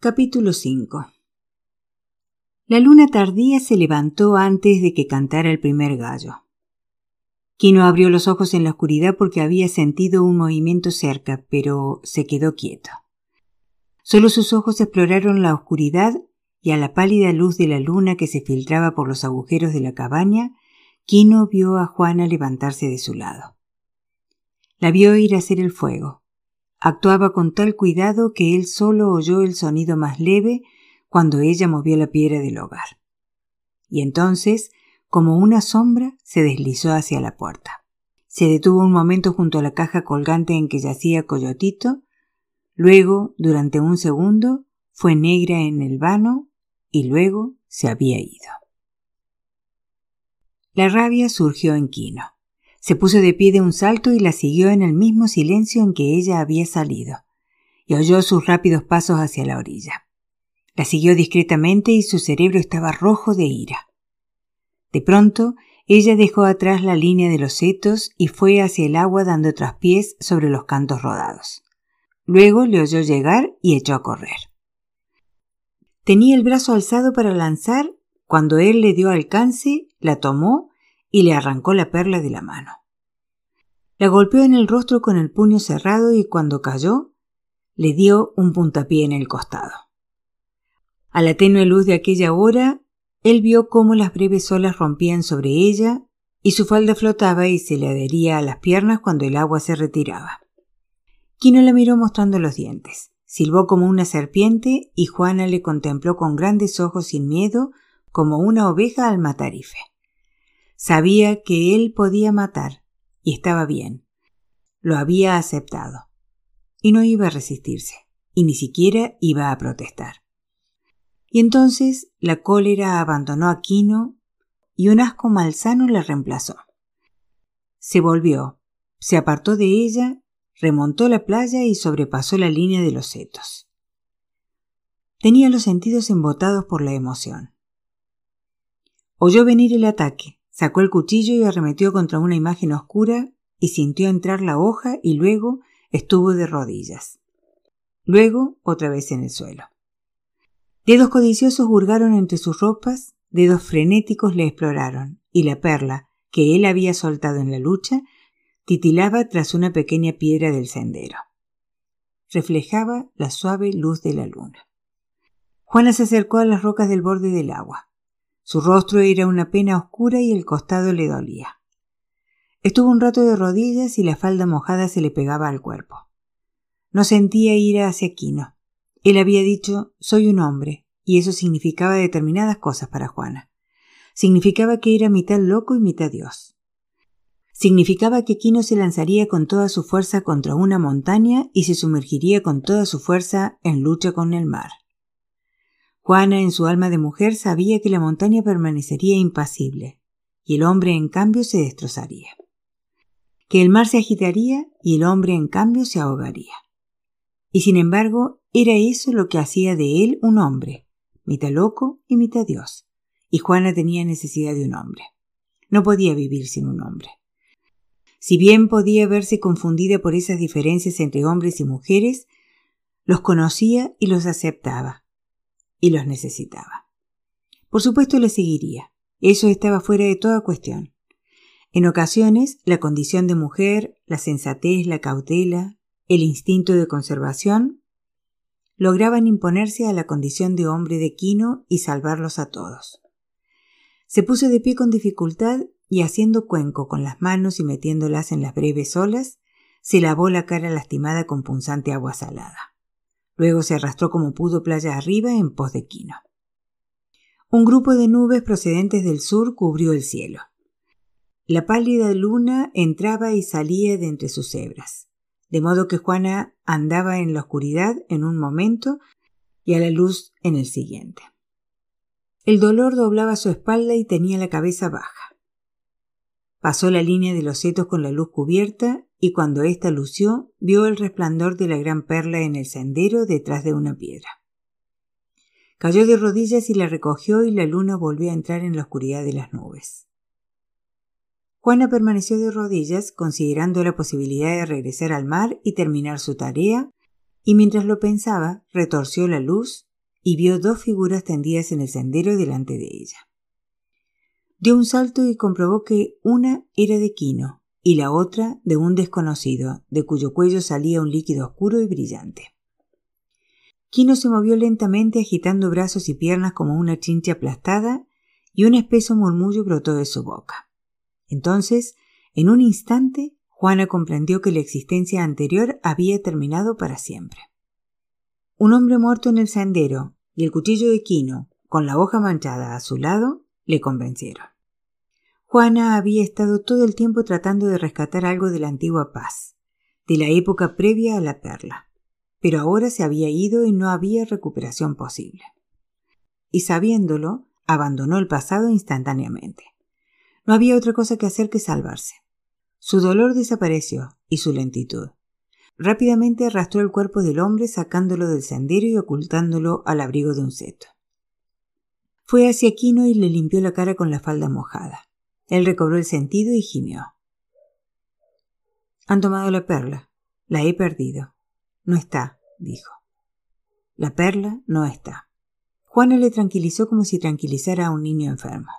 Capítulo 5 La luna tardía se levantó antes de que cantara el primer gallo. Quino abrió los ojos en la oscuridad porque había sentido un movimiento cerca, pero se quedó quieto. Solo sus ojos exploraron la oscuridad y a la pálida luz de la luna que se filtraba por los agujeros de la cabaña, Quino vio a Juana levantarse de su lado. La vio ir a hacer el fuego. Actuaba con tal cuidado que él solo oyó el sonido más leve cuando ella movió la piedra del hogar. Y entonces, como una sombra, se deslizó hacia la puerta. Se detuvo un momento junto a la caja colgante en que yacía Coyotito, luego, durante un segundo, fue negra en el vano y luego se había ido. La rabia surgió en Quino. Se puso de pie de un salto y la siguió en el mismo silencio en que ella había salido, y oyó sus rápidos pasos hacia la orilla. La siguió discretamente y su cerebro estaba rojo de ira. De pronto, ella dejó atrás la línea de los setos y fue hacia el agua dando traspiés sobre los cantos rodados. Luego le oyó llegar y echó a correr. Tenía el brazo alzado para lanzar cuando él le dio alcance, la tomó y le arrancó la perla de la mano. La golpeó en el rostro con el puño cerrado y cuando cayó, le dio un puntapié en el costado. A la tenue luz de aquella hora, él vio cómo las breves olas rompían sobre ella y su falda flotaba y se le adhería a las piernas cuando el agua se retiraba. Quino la miró mostrando los dientes. Silbó como una serpiente y Juana le contempló con grandes ojos sin miedo, como una oveja al matarife. Sabía que él podía matar, y estaba bien. Lo había aceptado. Y no iba a resistirse, y ni siquiera iba a protestar. Y entonces la cólera abandonó a Quino y un asco malsano la reemplazó. Se volvió, se apartó de ella, remontó la playa y sobrepasó la línea de los setos. Tenía los sentidos embotados por la emoción. Oyó venir el ataque, Sacó el cuchillo y arremetió contra una imagen oscura y sintió entrar la hoja y luego estuvo de rodillas. Luego otra vez en el suelo. Dedos codiciosos hurgaron entre sus ropas, dedos frenéticos le exploraron, y la perla, que él había soltado en la lucha, titilaba tras una pequeña piedra del sendero. Reflejaba la suave luz de la luna. Juana se acercó a las rocas del borde del agua. Su rostro era una pena oscura y el costado le dolía. Estuvo un rato de rodillas y la falda mojada se le pegaba al cuerpo. No sentía ira hacia Quino. Él había dicho soy un hombre, y eso significaba determinadas cosas para Juana. Significaba que era mitad loco y mitad Dios. Significaba que Quino se lanzaría con toda su fuerza contra una montaña y se sumergiría con toda su fuerza en lucha con el mar. Juana en su alma de mujer sabía que la montaña permanecería impasible y el hombre en cambio se destrozaría. Que el mar se agitaría y el hombre en cambio se ahogaría. Y sin embargo, era eso lo que hacía de él un hombre, mitad loco y mitad Dios. Y Juana tenía necesidad de un hombre. No podía vivir sin un hombre. Si bien podía verse confundida por esas diferencias entre hombres y mujeres, los conocía y los aceptaba, y los necesitaba. Por supuesto le seguiría. Eso estaba fuera de toda cuestión. En ocasiones, la condición de mujer, la sensatez, la cautela, el instinto de conservación, lograban imponerse a la condición de hombre de Quino y salvarlos a todos. Se puso de pie con dificultad y haciendo cuenco con las manos y metiéndolas en las breves olas, se lavó la cara lastimada con punzante agua salada. Luego se arrastró como pudo playa arriba en pos de Quino. Un grupo de nubes procedentes del sur cubrió el cielo. La pálida luna entraba y salía de entre sus hebras, de modo que Juana andaba en la oscuridad en un momento y a la luz en el siguiente. El dolor doblaba su espalda y tenía la cabeza baja. Pasó la línea de los setos con la luz cubierta y cuando ésta lució, vio el resplandor de la gran perla en el sendero detrás de una piedra. Cayó de rodillas y la recogió y la luna volvió a entrar en la oscuridad de las nubes. Juana permaneció de rodillas considerando la posibilidad de regresar al mar y terminar su tarea, y mientras lo pensaba, retorció la luz y vio dos figuras tendidas en el sendero delante de ella. Dio un salto y comprobó que una era de Quino y la otra de un desconocido, de cuyo cuello salía un líquido oscuro y brillante. Quino se movió lentamente agitando brazos y piernas como una chincha aplastada y un espeso murmullo brotó de su boca. Entonces, en un instante, Juana comprendió que la existencia anterior había terminado para siempre. Un hombre muerto en el sendero y el cuchillo de Quino, con la hoja manchada a su lado, le convencieron. Juana había estado todo el tiempo tratando de rescatar algo de la antigua paz, de la época previa a la perla, pero ahora se había ido y no había recuperación posible. Y sabiéndolo, abandonó el pasado instantáneamente. No había otra cosa que hacer que salvarse. Su dolor desapareció y su lentitud. Rápidamente arrastró el cuerpo del hombre sacándolo del sendero y ocultándolo al abrigo de un seto. Fue hacia Quino y le limpió la cara con la falda mojada. Él recobró el sentido y gimió. Han tomado la perla. La he perdido. No está, dijo. La perla no está. Juana le tranquilizó como si tranquilizara a un niño enfermo.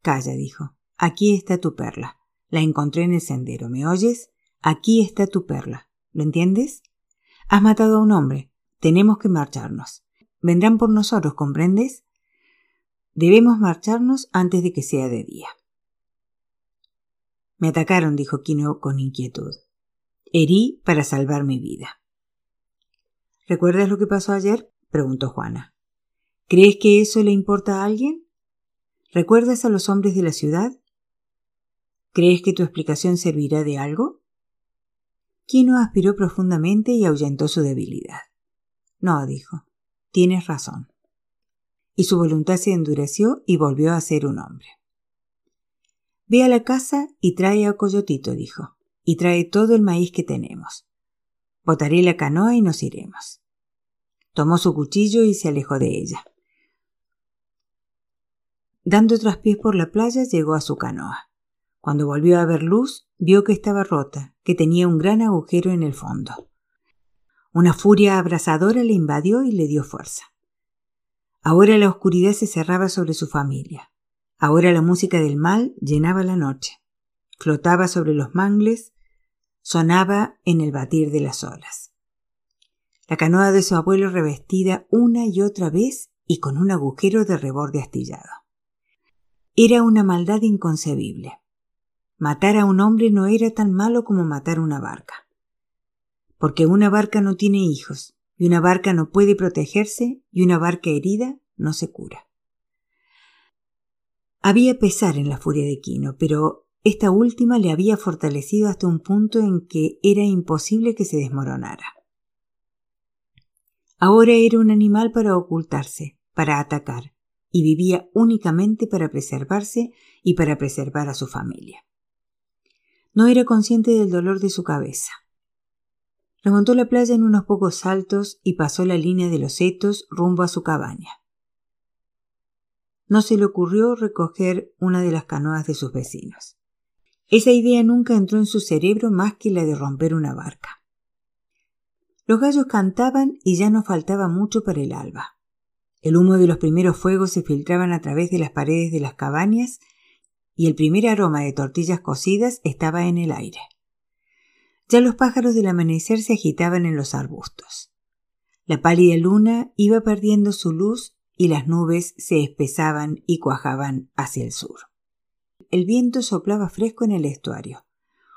Calla, dijo. Aquí está tu perla. La encontré en el sendero. ¿Me oyes? Aquí está tu perla. ¿Lo entiendes? Has matado a un hombre. Tenemos que marcharnos. Vendrán por nosotros, ¿comprendes? Debemos marcharnos antes de que sea de día. Me atacaron, dijo Quino con inquietud. Herí para salvar mi vida. ¿Recuerdas lo que pasó ayer? preguntó Juana. ¿Crees que eso le importa a alguien? ¿Recuerdas a los hombres de la ciudad? ¿Crees que tu explicación servirá de algo? Quino aspiró profundamente y ahuyentó su debilidad. No, dijo, tienes razón. Y su voluntad se endureció y volvió a ser un hombre. Ve a la casa y trae a Coyotito, dijo, y trae todo el maíz que tenemos. Botaré la canoa y nos iremos. Tomó su cuchillo y se alejó de ella. Dando traspiés por la playa, llegó a su canoa. Cuando volvió a ver luz, vio que estaba rota, que tenía un gran agujero en el fondo. Una furia abrasadora le invadió y le dio fuerza. Ahora la oscuridad se cerraba sobre su familia. Ahora la música del mal llenaba la noche. Flotaba sobre los mangles, sonaba en el batir de las olas. La canoa de su abuelo revestida una y otra vez y con un agujero de reborde astillado. Era una maldad inconcebible. Matar a un hombre no era tan malo como matar una barca. Porque una barca no tiene hijos, y una barca no puede protegerse, y una barca herida no se cura. Había pesar en la furia de Quino, pero esta última le había fortalecido hasta un punto en que era imposible que se desmoronara. Ahora era un animal para ocultarse, para atacar, y vivía únicamente para preservarse y para preservar a su familia. No era consciente del dolor de su cabeza. Remontó la playa en unos pocos saltos y pasó la línea de los setos rumbo a su cabaña. No se le ocurrió recoger una de las canoas de sus vecinos. Esa idea nunca entró en su cerebro más que la de romper una barca. Los gallos cantaban y ya no faltaba mucho para el alba. El humo de los primeros fuegos se filtraban a través de las paredes de las cabañas y el primer aroma de tortillas cocidas estaba en el aire. Ya los pájaros del amanecer se agitaban en los arbustos. La pálida luna iba perdiendo su luz y las nubes se espesaban y cuajaban hacia el sur. El viento soplaba fresco en el estuario,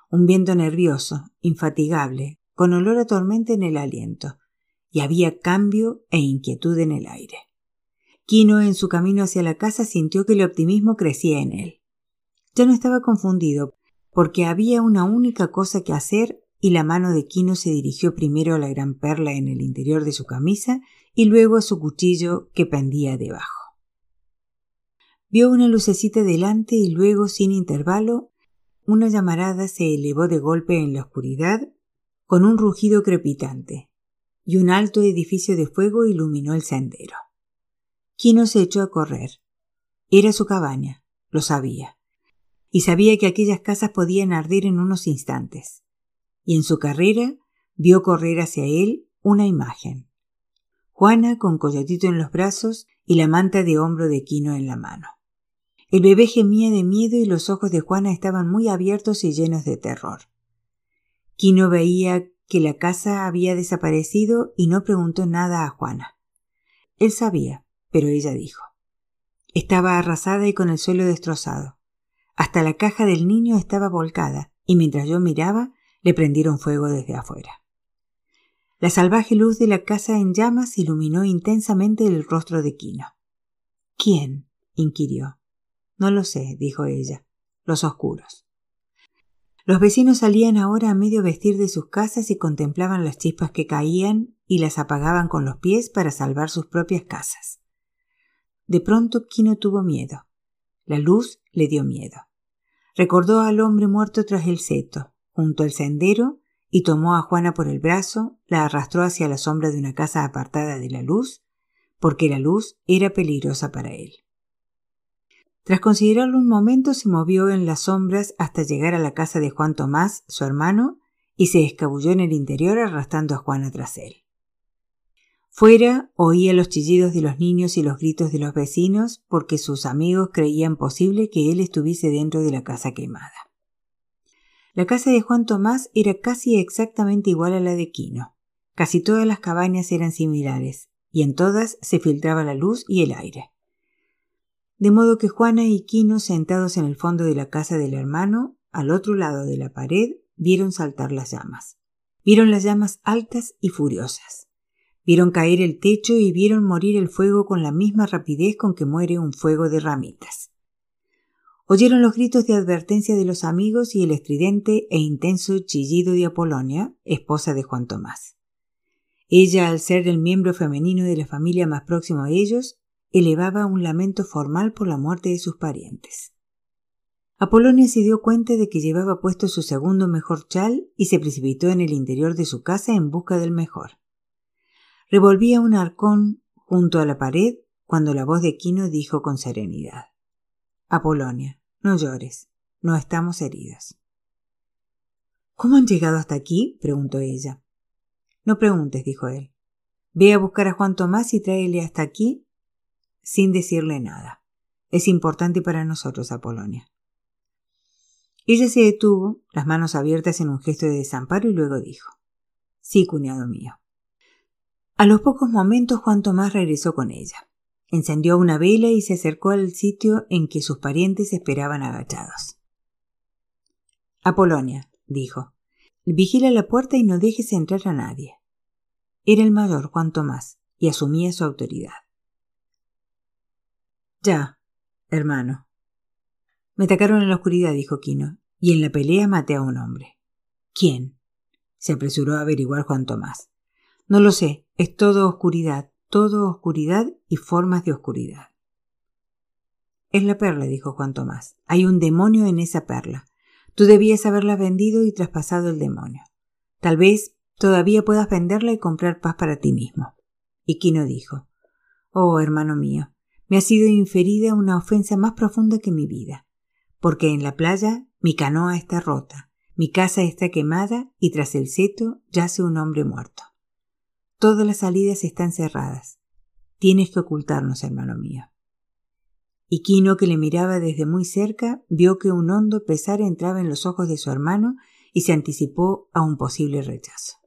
un viento nervioso, infatigable, con olor a tormenta en el aliento, y había cambio e inquietud en el aire. Quino en su camino hacia la casa sintió que el optimismo crecía en él. Ya no estaba confundido, porque había una única cosa que hacer y la mano de Quino se dirigió primero a la gran perla en el interior de su camisa y luego a su cuchillo que pendía debajo. Vio una lucecita delante y luego, sin intervalo, una llamarada se elevó de golpe en la oscuridad con un rugido crepitante, y un alto edificio de fuego iluminó el sendero. Quino se echó a correr. Era su cabaña, lo sabía y sabía que aquellas casas podían arder en unos instantes. Y en su carrera vio correr hacia él una imagen. Juana con Coyotito en los brazos y la manta de hombro de Quino en la mano. El bebé gemía de miedo y los ojos de Juana estaban muy abiertos y llenos de terror. Quino veía que la casa había desaparecido y no preguntó nada a Juana. Él sabía, pero ella dijo. Estaba arrasada y con el suelo destrozado. Hasta la caja del niño estaba volcada, y mientras yo miraba, le prendieron fuego desde afuera. La salvaje luz de la casa en llamas iluminó intensamente el rostro de Quino. ¿Quién? inquirió. No lo sé, dijo ella. Los oscuros. Los vecinos salían ahora a medio vestir de sus casas y contemplaban las chispas que caían y las apagaban con los pies para salvar sus propias casas. De pronto Quino tuvo miedo. La luz le dio miedo. Recordó al hombre muerto tras el seto, junto al sendero, y tomó a Juana por el brazo, la arrastró hacia la sombra de una casa apartada de la luz, porque la luz era peligrosa para él. Tras considerarlo un momento se movió en las sombras hasta llegar a la casa de Juan Tomás, su hermano, y se escabulló en el interior arrastrando a Juana tras él. Fuera oía los chillidos de los niños y los gritos de los vecinos porque sus amigos creían posible que él estuviese dentro de la casa quemada. La casa de Juan Tomás era casi exactamente igual a la de Quino. Casi todas las cabañas eran similares, y en todas se filtraba la luz y el aire. De modo que Juana y Quino, sentados en el fondo de la casa del hermano, al otro lado de la pared, vieron saltar las llamas. Vieron las llamas altas y furiosas. Vieron caer el techo y vieron morir el fuego con la misma rapidez con que muere un fuego de ramitas. Oyeron los gritos de advertencia de los amigos y el estridente e intenso chillido de Apolonia, esposa de Juan Tomás. Ella, al ser el miembro femenino de la familia más próximo a ellos, elevaba un lamento formal por la muerte de sus parientes. Apolonia se dio cuenta de que llevaba puesto su segundo mejor chal y se precipitó en el interior de su casa en busca del mejor. Revolvía un arcón junto a la pared cuando la voz de Quino dijo con serenidad Apolonia, no llores, no estamos heridos. ¿Cómo han llegado hasta aquí? preguntó ella. No preguntes, dijo él. Ve a buscar a Juan Tomás y tráele hasta aquí sin decirle nada. Es importante para nosotros, Apolonia. Ella se detuvo, las manos abiertas en un gesto de desamparo, y luego dijo Sí, cuñado mío. A los pocos momentos Juan Tomás regresó con ella. Encendió una vela y se acercó al sitio en que sus parientes esperaban agachados. Apolonia, dijo, vigila la puerta y no dejes entrar a nadie. Era el mayor Juan Tomás y asumía su autoridad. Ya, hermano. Me atacaron en la oscuridad, dijo Quino, y en la pelea maté a un hombre. ¿Quién? se apresuró a averiguar Juan Tomás. No lo sé, es todo oscuridad, todo oscuridad y formas de oscuridad. Es la perla, dijo Juan Tomás. Hay un demonio en esa perla. Tú debías haberla vendido y traspasado el demonio. Tal vez todavía puedas venderla y comprar paz para ti mismo. Y Quino dijo, Oh, hermano mío, me ha sido inferida una ofensa más profunda que mi vida, porque en la playa mi canoa está rota, mi casa está quemada y tras el seto yace un hombre muerto. Todas las salidas están cerradas. Tienes que ocultarnos, hermano mío. Y Quino, que le miraba desde muy cerca, vio que un hondo pesar entraba en los ojos de su hermano y se anticipó a un posible rechazo.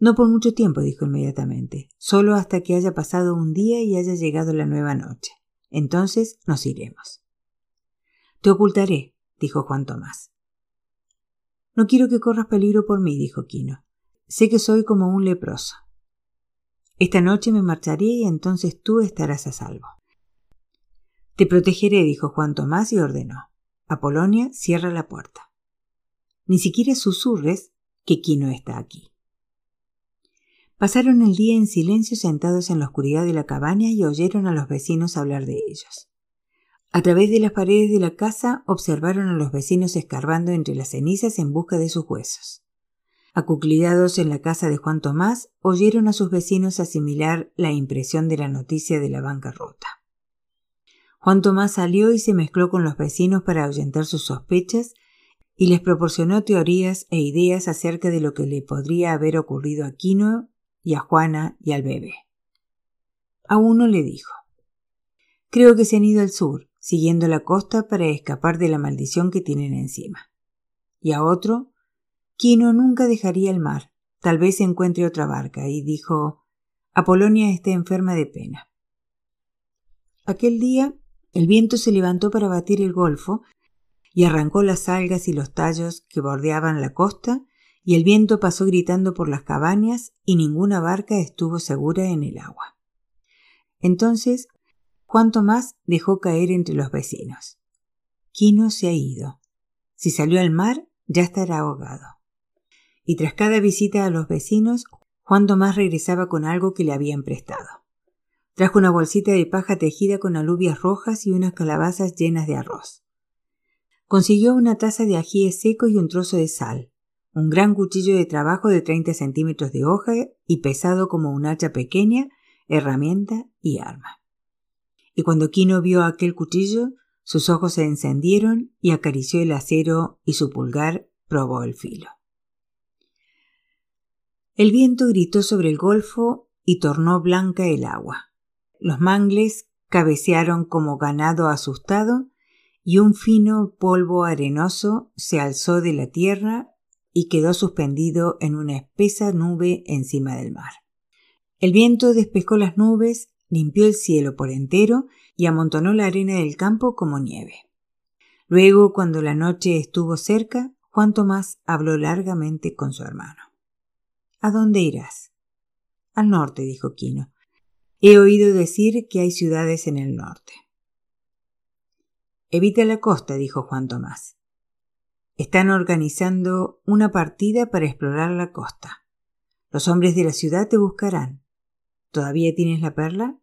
No por mucho tiempo, dijo inmediatamente, solo hasta que haya pasado un día y haya llegado la nueva noche. Entonces nos iremos. Te ocultaré, dijo Juan Tomás. No quiero que corras peligro por mí, dijo Quino. Sé que soy como un leproso. Esta noche me marcharé y entonces tú estarás a salvo. Te protegeré, dijo Juan Tomás y ordenó. Apolonia, cierra la puerta. Ni siquiera susurres que Quino está aquí. Pasaron el día en silencio sentados en la oscuridad de la cabaña y oyeron a los vecinos hablar de ellos. A través de las paredes de la casa observaron a los vecinos escarbando entre las cenizas en busca de sus huesos. Acuclillados en la casa de Juan Tomás, oyeron a sus vecinos asimilar la impresión de la noticia de la bancarrota. Juan Tomás salió y se mezcló con los vecinos para ahuyentar sus sospechas y les proporcionó teorías e ideas acerca de lo que le podría haber ocurrido a Quino y a Juana y al bebé. A uno le dijo Creo que se han ido al sur, siguiendo la costa para escapar de la maldición que tienen encima. Y a otro, Quino nunca dejaría el mar, tal vez encuentre otra barca, y dijo Apolonia está enferma de pena. Aquel día el viento se levantó para batir el golfo y arrancó las algas y los tallos que bordeaban la costa, y el viento pasó gritando por las cabañas y ninguna barca estuvo segura en el agua. Entonces Juan Tomás dejó caer entre los vecinos. Quino se ha ido. Si salió al mar, ya estará ahogado. Y tras cada visita a los vecinos, Juan Tomás regresaba con algo que le habían prestado. Trajo una bolsita de paja tejida con alubias rojas y unas calabazas llenas de arroz. Consiguió una taza de ajíes secos y un trozo de sal, un gran cuchillo de trabajo de 30 centímetros de hoja y pesado como un hacha pequeña, herramienta y arma y cuando Quino vio aquel cuchillo, sus ojos se encendieron y acarició el acero y su pulgar probó el filo. El viento gritó sobre el golfo y tornó blanca el agua. Los mangles cabecearon como ganado asustado y un fino polvo arenoso se alzó de la tierra y quedó suspendido en una espesa nube encima del mar. El viento despejó las nubes limpió el cielo por entero y amontonó la arena del campo como nieve. Luego, cuando la noche estuvo cerca, Juan Tomás habló largamente con su hermano. ¿A dónde irás? Al norte, dijo Quino. He oído decir que hay ciudades en el norte. Evita la costa, dijo Juan Tomás. Están organizando una partida para explorar la costa. Los hombres de la ciudad te buscarán. ¿Todavía tienes la perla?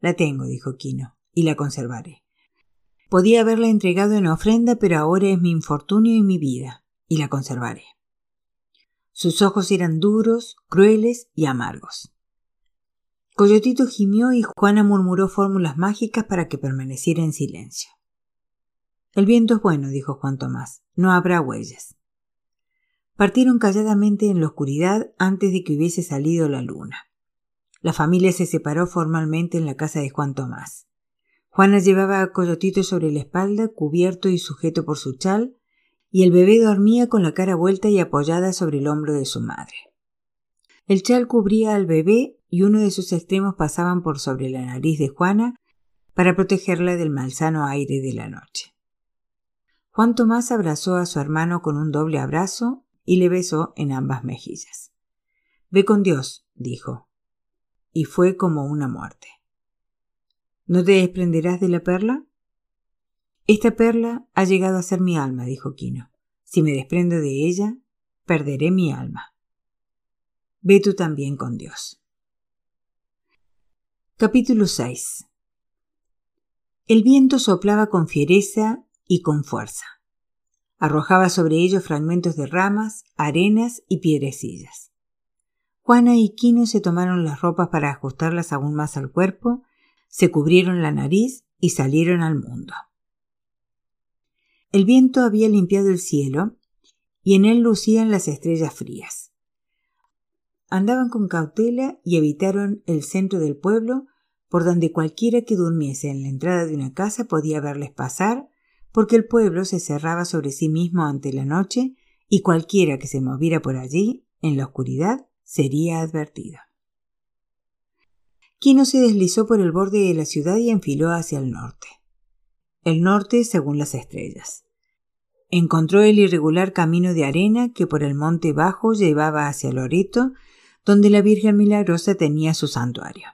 La tengo, dijo Quino, y la conservaré. Podía haberla entregado en ofrenda, pero ahora es mi infortunio y mi vida, y la conservaré. Sus ojos eran duros, crueles y amargos. Coyotito gimió y Juana murmuró fórmulas mágicas para que permaneciera en silencio. El viento es bueno, dijo Juan Tomás. No habrá huellas. Partieron calladamente en la oscuridad antes de que hubiese salido la luna. La familia se separó formalmente en la casa de Juan Tomás. Juana llevaba a Coyotito sobre la espalda, cubierto y sujeto por su chal, y el bebé dormía con la cara vuelta y apoyada sobre el hombro de su madre. El chal cubría al bebé y uno de sus extremos pasaban por sobre la nariz de Juana para protegerla del malsano aire de la noche. Juan Tomás abrazó a su hermano con un doble abrazo y le besó en ambas mejillas. Ve con Dios, dijo y fue como una muerte. ¿No te desprenderás de la perla? Esta perla ha llegado a ser mi alma, dijo Quino. Si me desprendo de ella, perderé mi alma. Ve tú también con Dios. Capítulo 6 El viento soplaba con fiereza y con fuerza. Arrojaba sobre ellos fragmentos de ramas, arenas y piedrecillas. Juana y Quino se tomaron las ropas para ajustarlas aún más al cuerpo, se cubrieron la nariz y salieron al mundo. El viento había limpiado el cielo y en él lucían las estrellas frías. Andaban con cautela y evitaron el centro del pueblo, por donde cualquiera que durmiese en la entrada de una casa podía verles pasar, porque el pueblo se cerraba sobre sí mismo ante la noche y cualquiera que se moviera por allí, en la oscuridad, sería advertida. Quino se deslizó por el borde de la ciudad y enfiló hacia el norte. El norte según las estrellas. Encontró el irregular camino de arena que por el monte bajo llevaba hacia Loreto, donde la Virgen Milagrosa tenía su santuario.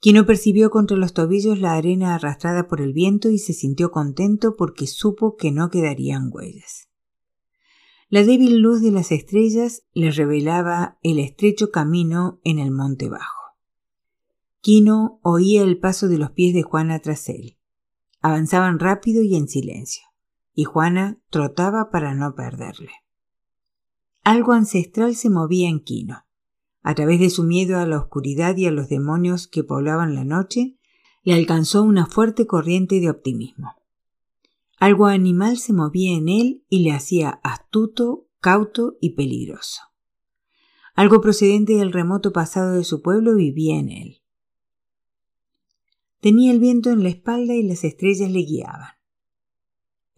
Quino percibió contra los tobillos la arena arrastrada por el viento y se sintió contento porque supo que no quedarían huellas. La débil luz de las estrellas le revelaba el estrecho camino en el monte bajo. Quino oía el paso de los pies de Juana tras él. Avanzaban rápido y en silencio, y Juana trotaba para no perderle. Algo ancestral se movía en Quino. A través de su miedo a la oscuridad y a los demonios que poblaban la noche, le alcanzó una fuerte corriente de optimismo. Algo animal se movía en él y le hacía astuto, cauto y peligroso. Algo procedente del remoto pasado de su pueblo vivía en él. Tenía el viento en la espalda y las estrellas le guiaban.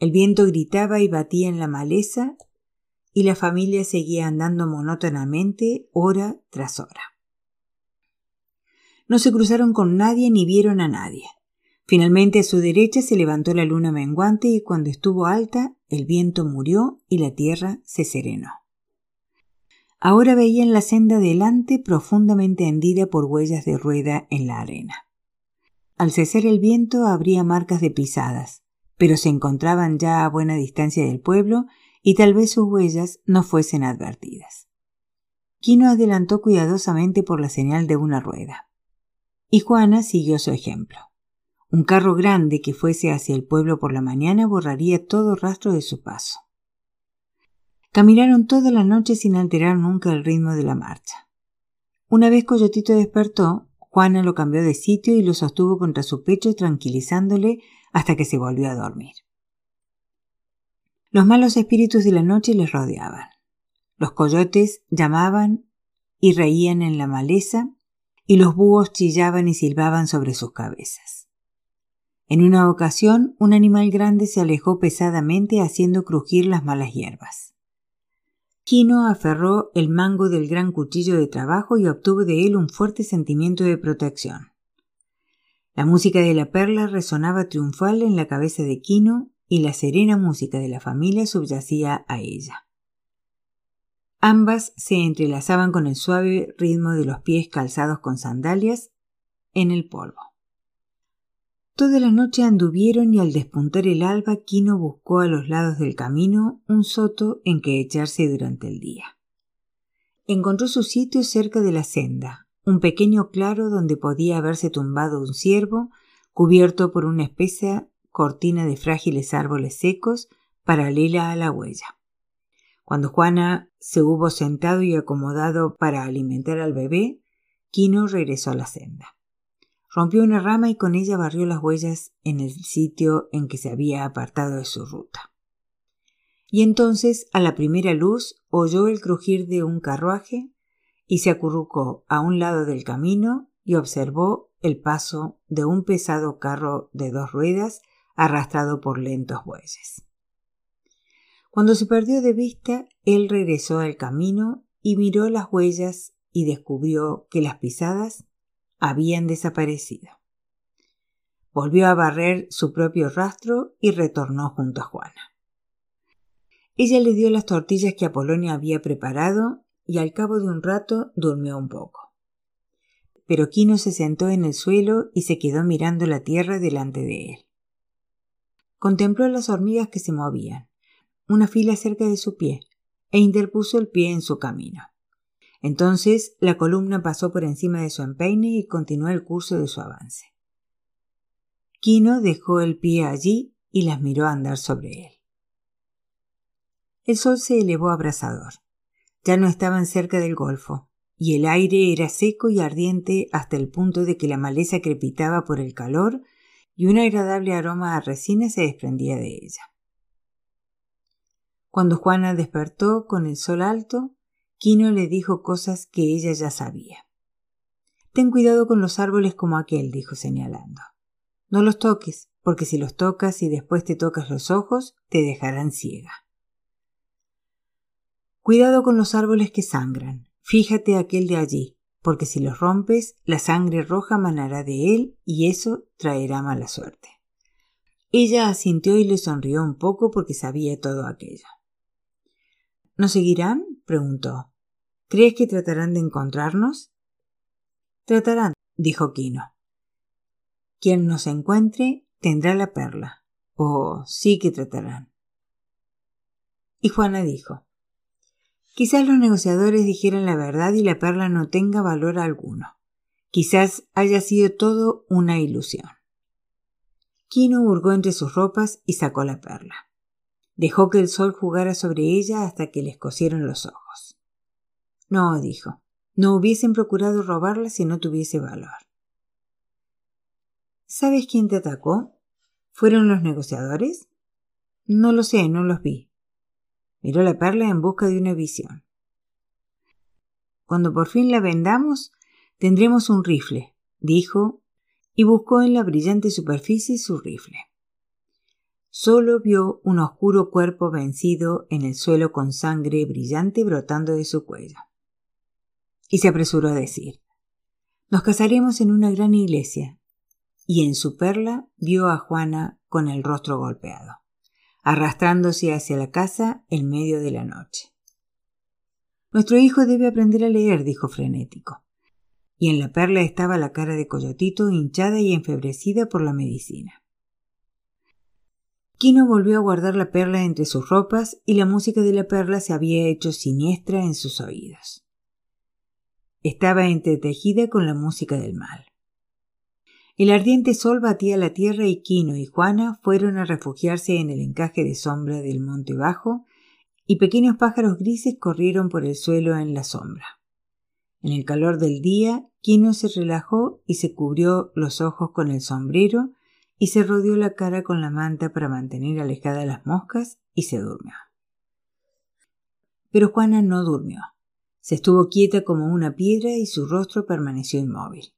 El viento gritaba y batía en la maleza y la familia seguía andando monótonamente hora tras hora. No se cruzaron con nadie ni vieron a nadie. Finalmente a su derecha se levantó la luna menguante y cuando estuvo alta el viento murió y la tierra se serenó. Ahora veían la senda delante profundamente hendida por huellas de rueda en la arena. Al cesar el viento habría marcas de pisadas, pero se encontraban ya a buena distancia del pueblo y tal vez sus huellas no fuesen advertidas. Quino adelantó cuidadosamente por la señal de una rueda. Y Juana siguió su ejemplo. Un carro grande que fuese hacia el pueblo por la mañana borraría todo rastro de su paso. Caminaron toda la noche sin alterar nunca el ritmo de la marcha. Una vez Coyotito despertó, Juana lo cambió de sitio y lo sostuvo contra su pecho tranquilizándole hasta que se volvió a dormir. Los malos espíritus de la noche les rodeaban. Los coyotes llamaban y reían en la maleza y los búhos chillaban y silbaban sobre sus cabezas. En una ocasión, un animal grande se alejó pesadamente haciendo crujir las malas hierbas. Kino aferró el mango del gran cuchillo de trabajo y obtuvo de él un fuerte sentimiento de protección. La música de la perla resonaba triunfal en la cabeza de Kino y la serena música de la familia subyacía a ella. Ambas se entrelazaban con el suave ritmo de los pies calzados con sandalias en el polvo. Toda la noche anduvieron y al despuntar el alba Quino buscó a los lados del camino un soto en que echarse durante el día. Encontró su sitio cerca de la senda, un pequeño claro donde podía haberse tumbado un ciervo cubierto por una espesa cortina de frágiles árboles secos paralela a la huella. Cuando Juana se hubo sentado y acomodado para alimentar al bebé, Quino regresó a la senda. Rompió una rama y con ella barrió las huellas en el sitio en que se había apartado de su ruta. Y entonces, a la primera luz, oyó el crujir de un carruaje y se acurrucó a un lado del camino y observó el paso de un pesado carro de dos ruedas arrastrado por lentos bueyes. Cuando se perdió de vista, él regresó al camino y miró las huellas y descubrió que las pisadas habían desaparecido. Volvió a barrer su propio rastro y retornó junto a Juana. Ella le dio las tortillas que Apolonia había preparado y al cabo de un rato durmió un poco. Pero Quino se sentó en el suelo y se quedó mirando la tierra delante de él. Contempló las hormigas que se movían, una fila cerca de su pie, e interpuso el pie en su camino. Entonces la columna pasó por encima de su empeine y continuó el curso de su avance. Quino dejó el pie allí y las miró andar sobre él. El sol se elevó abrasador. Ya no estaban cerca del golfo, y el aire era seco y ardiente hasta el punto de que la maleza crepitaba por el calor y un agradable aroma a resina se desprendía de ella. Cuando Juana despertó con el sol alto, Quino le dijo cosas que ella ya sabía. Ten cuidado con los árboles como aquel, dijo señalando. No los toques, porque si los tocas y después te tocas los ojos, te dejarán ciega. Cuidado con los árboles que sangran. Fíjate aquel de allí, porque si los rompes, la sangre roja manará de él y eso traerá mala suerte. Ella asintió y le sonrió un poco porque sabía todo aquello. ¿Nos seguirán? preguntó. ¿Crees que tratarán de encontrarnos? Tratarán, dijo Quino. Quien nos encuentre tendrá la perla. Oh, sí que tratarán. Y Juana dijo, Quizás los negociadores dijeran la verdad y la perla no tenga valor alguno. Quizás haya sido todo una ilusión. Quino hurgó entre sus ropas y sacó la perla. Dejó que el sol jugara sobre ella hasta que le escocieron los ojos. No, dijo, no hubiesen procurado robarla si no tuviese valor. ¿Sabes quién te atacó? ¿Fueron los negociadores? No lo sé, no los vi. Miró la perla en busca de una visión. Cuando por fin la vendamos, tendremos un rifle, dijo, y buscó en la brillante superficie su rifle. Solo vio un oscuro cuerpo vencido en el suelo con sangre brillante brotando de su cuello. Y se apresuró a decir Nos casaremos en una gran iglesia. Y en su perla vio a Juana con el rostro golpeado, arrastrándose hacia la casa en medio de la noche. Nuestro hijo debe aprender a leer, dijo frenético y en la perla estaba la cara de Coyotito hinchada y enfebrecida por la medicina. Quino volvió a guardar la perla entre sus ropas y la música de la perla se había hecho siniestra en sus oídos. Estaba entretejida con la música del mal. El ardiente sol batía la tierra y Quino y Juana fueron a refugiarse en el encaje de sombra del monte bajo y pequeños pájaros grises corrieron por el suelo en la sombra. En el calor del día, Quino se relajó y se cubrió los ojos con el sombrero y se rodeó la cara con la manta para mantener alejadas las moscas y se durmió. Pero Juana no durmió. Se estuvo quieta como una piedra y su rostro permaneció inmóvil.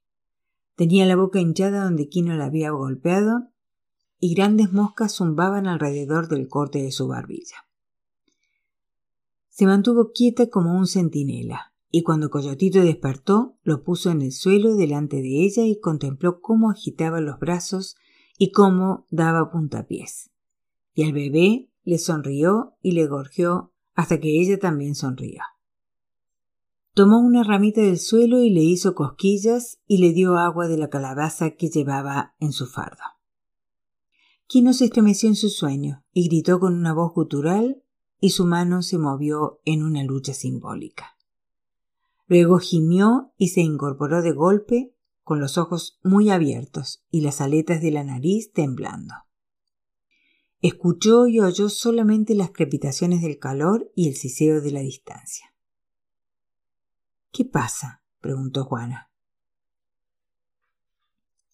Tenía la boca hinchada donde Quino la había golpeado y grandes moscas zumbaban alrededor del corte de su barbilla. Se mantuvo quieta como un centinela, y cuando Coyotito despertó, lo puso en el suelo delante de ella y contempló cómo agitaba los brazos y cómo daba puntapiés. Y el bebé le sonrió y le gorjeó hasta que ella también sonrió. Tomó una ramita del suelo y le hizo cosquillas y le dio agua de la calabaza que llevaba en su fardo. Quino se estremeció en su sueño y gritó con una voz gutural y su mano se movió en una lucha simbólica. Luego gimió y se incorporó de golpe, con los ojos muy abiertos y las aletas de la nariz temblando. Escuchó y oyó solamente las crepitaciones del calor y el siseo de la distancia. ¿Qué pasa? preguntó Juana.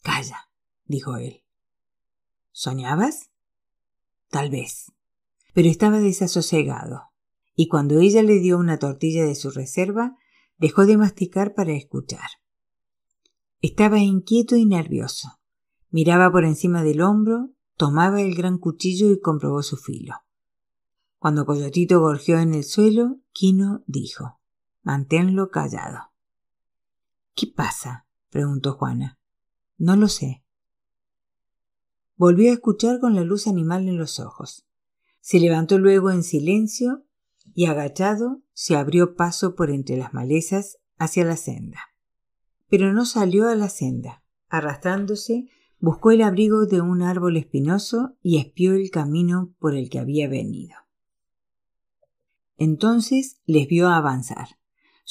Calla, dijo él. ¿Soñabas? Tal vez. Pero estaba desasosegado, y cuando ella le dio una tortilla de su reserva, Dejó de masticar para escuchar. Estaba inquieto y nervioso. Miraba por encima del hombro, tomaba el gran cuchillo y comprobó su filo. Cuando Coyotito gorjeó en el suelo, Quino dijo Manténlo callado. ¿Qué pasa? preguntó Juana. No lo sé. Volvió a escuchar con la luz animal en los ojos. Se levantó luego en silencio y agachado se abrió paso por entre las malezas hacia la senda. Pero no salió a la senda. Arrastrándose, buscó el abrigo de un árbol espinoso y espió el camino por el que había venido. Entonces les vio avanzar.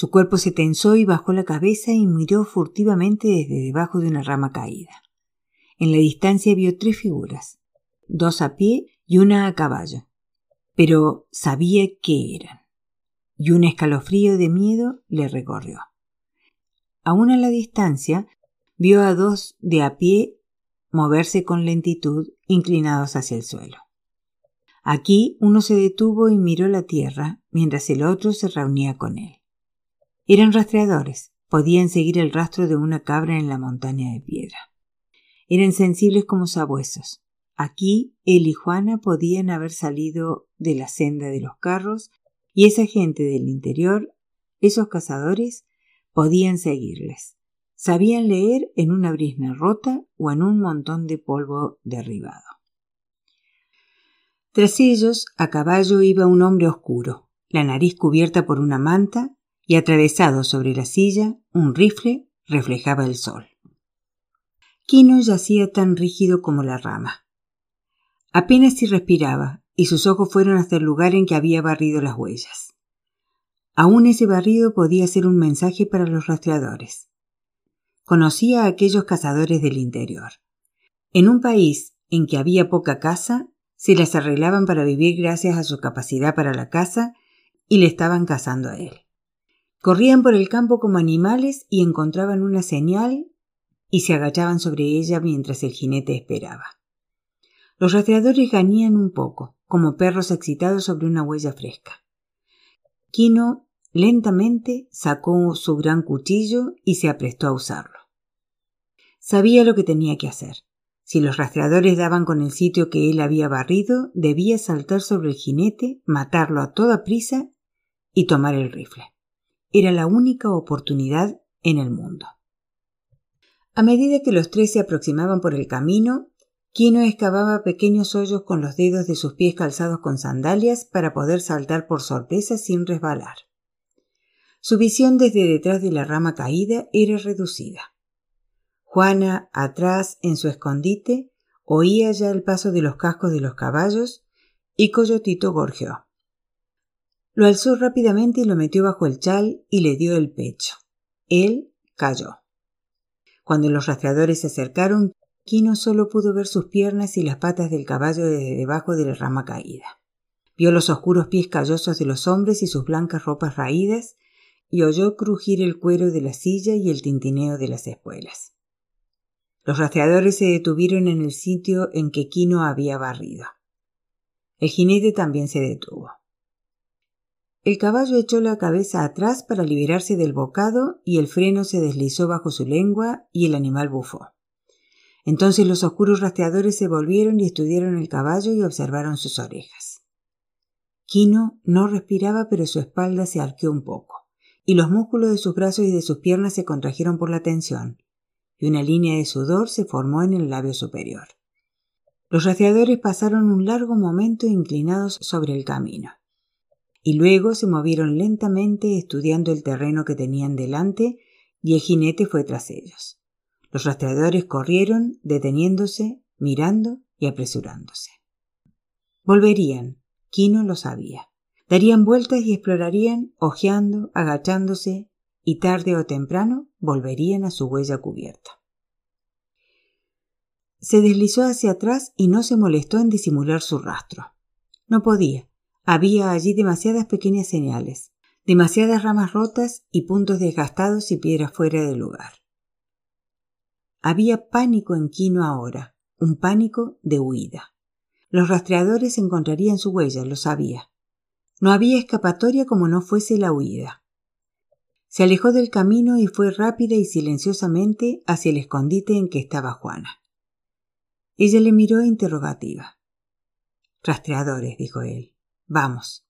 Su cuerpo se tensó y bajó la cabeza y miró furtivamente desde debajo de una rama caída. En la distancia vio tres figuras, dos a pie y una a caballo pero sabía qué eran, y un escalofrío de miedo le recorrió. Aún a la distancia, vio a dos de a pie moverse con lentitud, inclinados hacia el suelo. Aquí uno se detuvo y miró la tierra, mientras el otro se reunía con él. Eran rastreadores, podían seguir el rastro de una cabra en la montaña de piedra. Eran sensibles como sabuesos, Aquí él y Juana podían haber salido de la senda de los carros y esa gente del interior, esos cazadores, podían seguirles. Sabían leer en una brisna rota o en un montón de polvo derribado. Tras ellos, a caballo iba un hombre oscuro, la nariz cubierta por una manta y atravesado sobre la silla un rifle reflejaba el sol. Quino yacía tan rígido como la rama. Apenas si respiraba, y sus ojos fueron hasta el lugar en que había barrido las huellas. Aún ese barrido podía ser un mensaje para los rastreadores. Conocía a aquellos cazadores del interior. En un país en que había poca caza, se las arreglaban para vivir gracias a su capacidad para la caza y le estaban cazando a él. Corrían por el campo como animales y encontraban una señal y se agachaban sobre ella mientras el jinete esperaba. Los rastreadores ganían un poco, como perros excitados sobre una huella fresca. Kino lentamente sacó su gran cuchillo y se aprestó a usarlo. Sabía lo que tenía que hacer. Si los rastreadores daban con el sitio que él había barrido, debía saltar sobre el jinete, matarlo a toda prisa y tomar el rifle. Era la única oportunidad en el mundo. A medida que los tres se aproximaban por el camino, Kino excavaba pequeños hoyos con los dedos de sus pies calzados con sandalias para poder saltar por sorpresa sin resbalar. Su visión desde detrás de la rama caída era reducida. Juana, atrás, en su escondite, oía ya el paso de los cascos de los caballos y Coyotito gorjeó. Lo alzó rápidamente y lo metió bajo el chal y le dio el pecho. Él cayó. Cuando los rastreadores se acercaron, Kino solo pudo ver sus piernas y las patas del caballo desde debajo de la rama caída. Vio los oscuros pies callosos de los hombres y sus blancas ropas raídas, y oyó crujir el cuero de la silla y el tintineo de las espuelas. Los rastreadores se detuvieron en el sitio en que Kino había barrido. El jinete también se detuvo. El caballo echó la cabeza atrás para liberarse del bocado y el freno se deslizó bajo su lengua y el animal bufó. Entonces los oscuros rastreadores se volvieron y estudiaron el caballo y observaron sus orejas. Kino no respiraba, pero su espalda se arqueó un poco, y los músculos de sus brazos y de sus piernas se contrajeron por la tensión, y una línea de sudor se formó en el labio superior. Los rastreadores pasaron un largo momento inclinados sobre el camino, y luego se movieron lentamente estudiando el terreno que tenían delante, y el jinete fue tras ellos. Los rastreadores corrieron, deteniéndose, mirando y apresurándose. Volverían, Kino lo sabía. Darían vueltas y explorarían, hojeando, agachándose, y tarde o temprano volverían a su huella cubierta. Se deslizó hacia atrás y no se molestó en disimular su rastro. No podía. Había allí demasiadas pequeñas señales, demasiadas ramas rotas y puntos desgastados y piedras fuera de lugar. Había pánico en Quino ahora, un pánico de huida. Los rastreadores encontrarían su huella, lo sabía. No había escapatoria como no fuese la huida. Se alejó del camino y fue rápida y silenciosamente hacia el escondite en que estaba Juana. Ella le miró interrogativa. Rastreadores, dijo él. Vamos.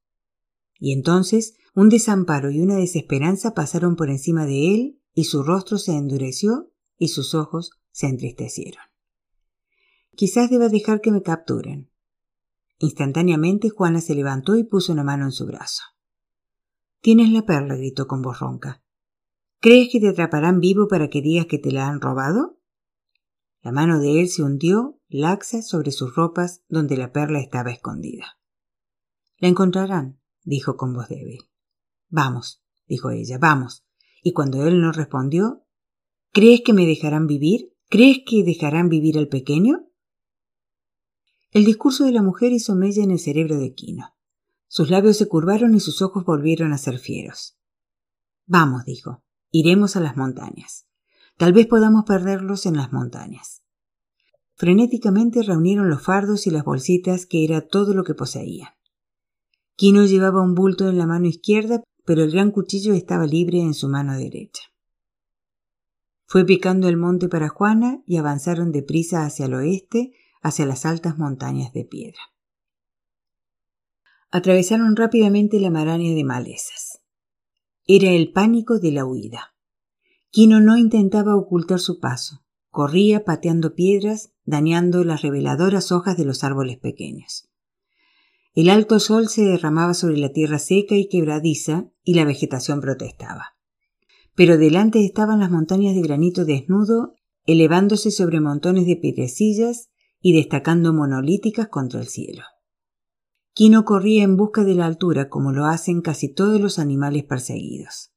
Y entonces un desamparo y una desesperanza pasaron por encima de él y su rostro se endureció y sus ojos se entristecieron. Quizás deba dejar que me capturen. Instantáneamente Juana se levantó y puso una mano en su brazo. Tienes la perla, gritó con voz ronca. ¿Crees que te atraparán vivo para que digas que te la han robado? La mano de él se hundió, laxa, sobre sus ropas donde la perla estaba escondida. La encontrarán, dijo con voz débil. Vamos, dijo ella, vamos. Y cuando él no respondió, ¿Crees que me dejarán vivir? ¿Crees que dejarán vivir al pequeño? El discurso de la mujer hizo mella en el cerebro de Quino. Sus labios se curvaron y sus ojos volvieron a ser fieros. Vamos, dijo, iremos a las montañas. Tal vez podamos perderlos en las montañas. Frenéticamente reunieron los fardos y las bolsitas, que era todo lo que poseían. Quino llevaba un bulto en la mano izquierda, pero el gran cuchillo estaba libre en su mano derecha. Fue picando el monte para Juana y avanzaron deprisa hacia el oeste, hacia las altas montañas de piedra. Atravesaron rápidamente la maraña de malezas. Era el pánico de la huida. Quino no intentaba ocultar su paso. Corría pateando piedras, dañando las reveladoras hojas de los árboles pequeños. El alto sol se derramaba sobre la tierra seca y quebradiza y la vegetación protestaba pero delante estaban las montañas de granito desnudo, elevándose sobre montones de piedrecillas y destacando monolíticas contra el cielo. Quino corría en busca de la altura como lo hacen casi todos los animales perseguidos.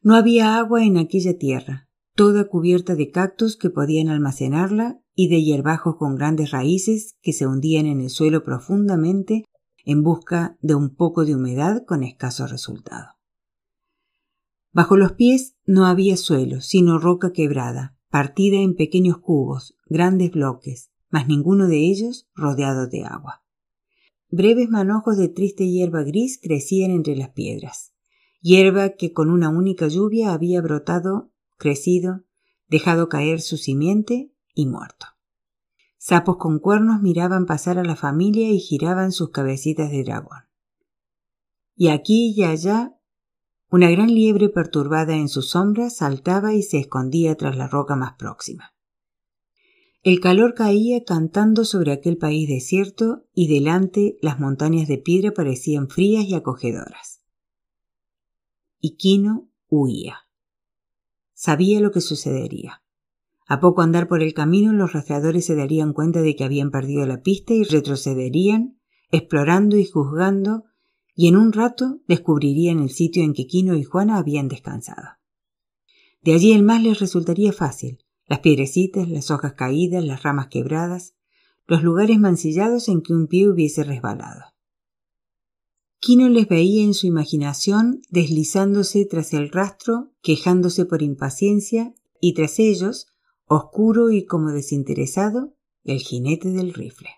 No había agua en aquella tierra, toda cubierta de cactus que podían almacenarla y de hierbajos con grandes raíces que se hundían en el suelo profundamente en busca de un poco de humedad con escaso resultado. Bajo los pies no había suelo, sino roca quebrada, partida en pequeños cubos, grandes bloques, mas ninguno de ellos rodeado de agua. Breves manojos de triste hierba gris crecían entre las piedras, hierba que con una única lluvia había brotado, crecido, dejado caer su simiente y muerto. Sapos con cuernos miraban pasar a la familia y giraban sus cabecitas de dragón. Y aquí y allá, una gran liebre perturbada en sus sombras saltaba y se escondía tras la roca más próxima. El calor caía cantando sobre aquel país desierto y delante las montañas de piedra parecían frías y acogedoras. Y Quino huía. Sabía lo que sucedería. A poco andar por el camino los rastreadores se darían cuenta de que habían perdido la pista y retrocederían, explorando y juzgando, y en un rato descubrirían el sitio en que Quino y Juana habían descansado. De allí el más les resultaría fácil, las piedrecitas, las hojas caídas, las ramas quebradas, los lugares mancillados en que un pie hubiese resbalado. Quino les veía en su imaginación deslizándose tras el rastro, quejándose por impaciencia, y tras ellos, oscuro y como desinteresado, el jinete del rifle.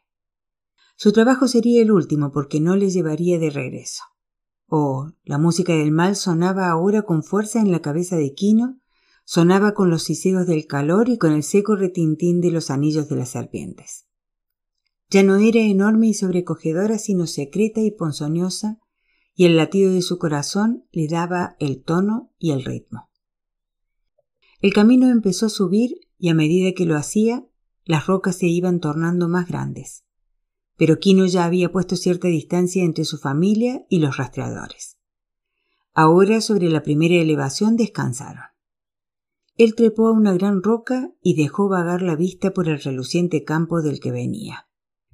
Su trabajo sería el último porque no le llevaría de regreso. Oh, la música del mal sonaba ahora con fuerza en la cabeza de Quino sonaba con los siseos del calor y con el seco retintín de los anillos de las serpientes. Ya no era enorme y sobrecogedora, sino secreta y ponzoñosa, y el latido de su corazón le daba el tono y el ritmo. El camino empezó a subir y a medida que lo hacía, las rocas se iban tornando más grandes. Pero Quino ya había puesto cierta distancia entre su familia y los rastreadores. Ahora sobre la primera elevación descansaron. Él trepó a una gran roca y dejó vagar la vista por el reluciente campo del que venía.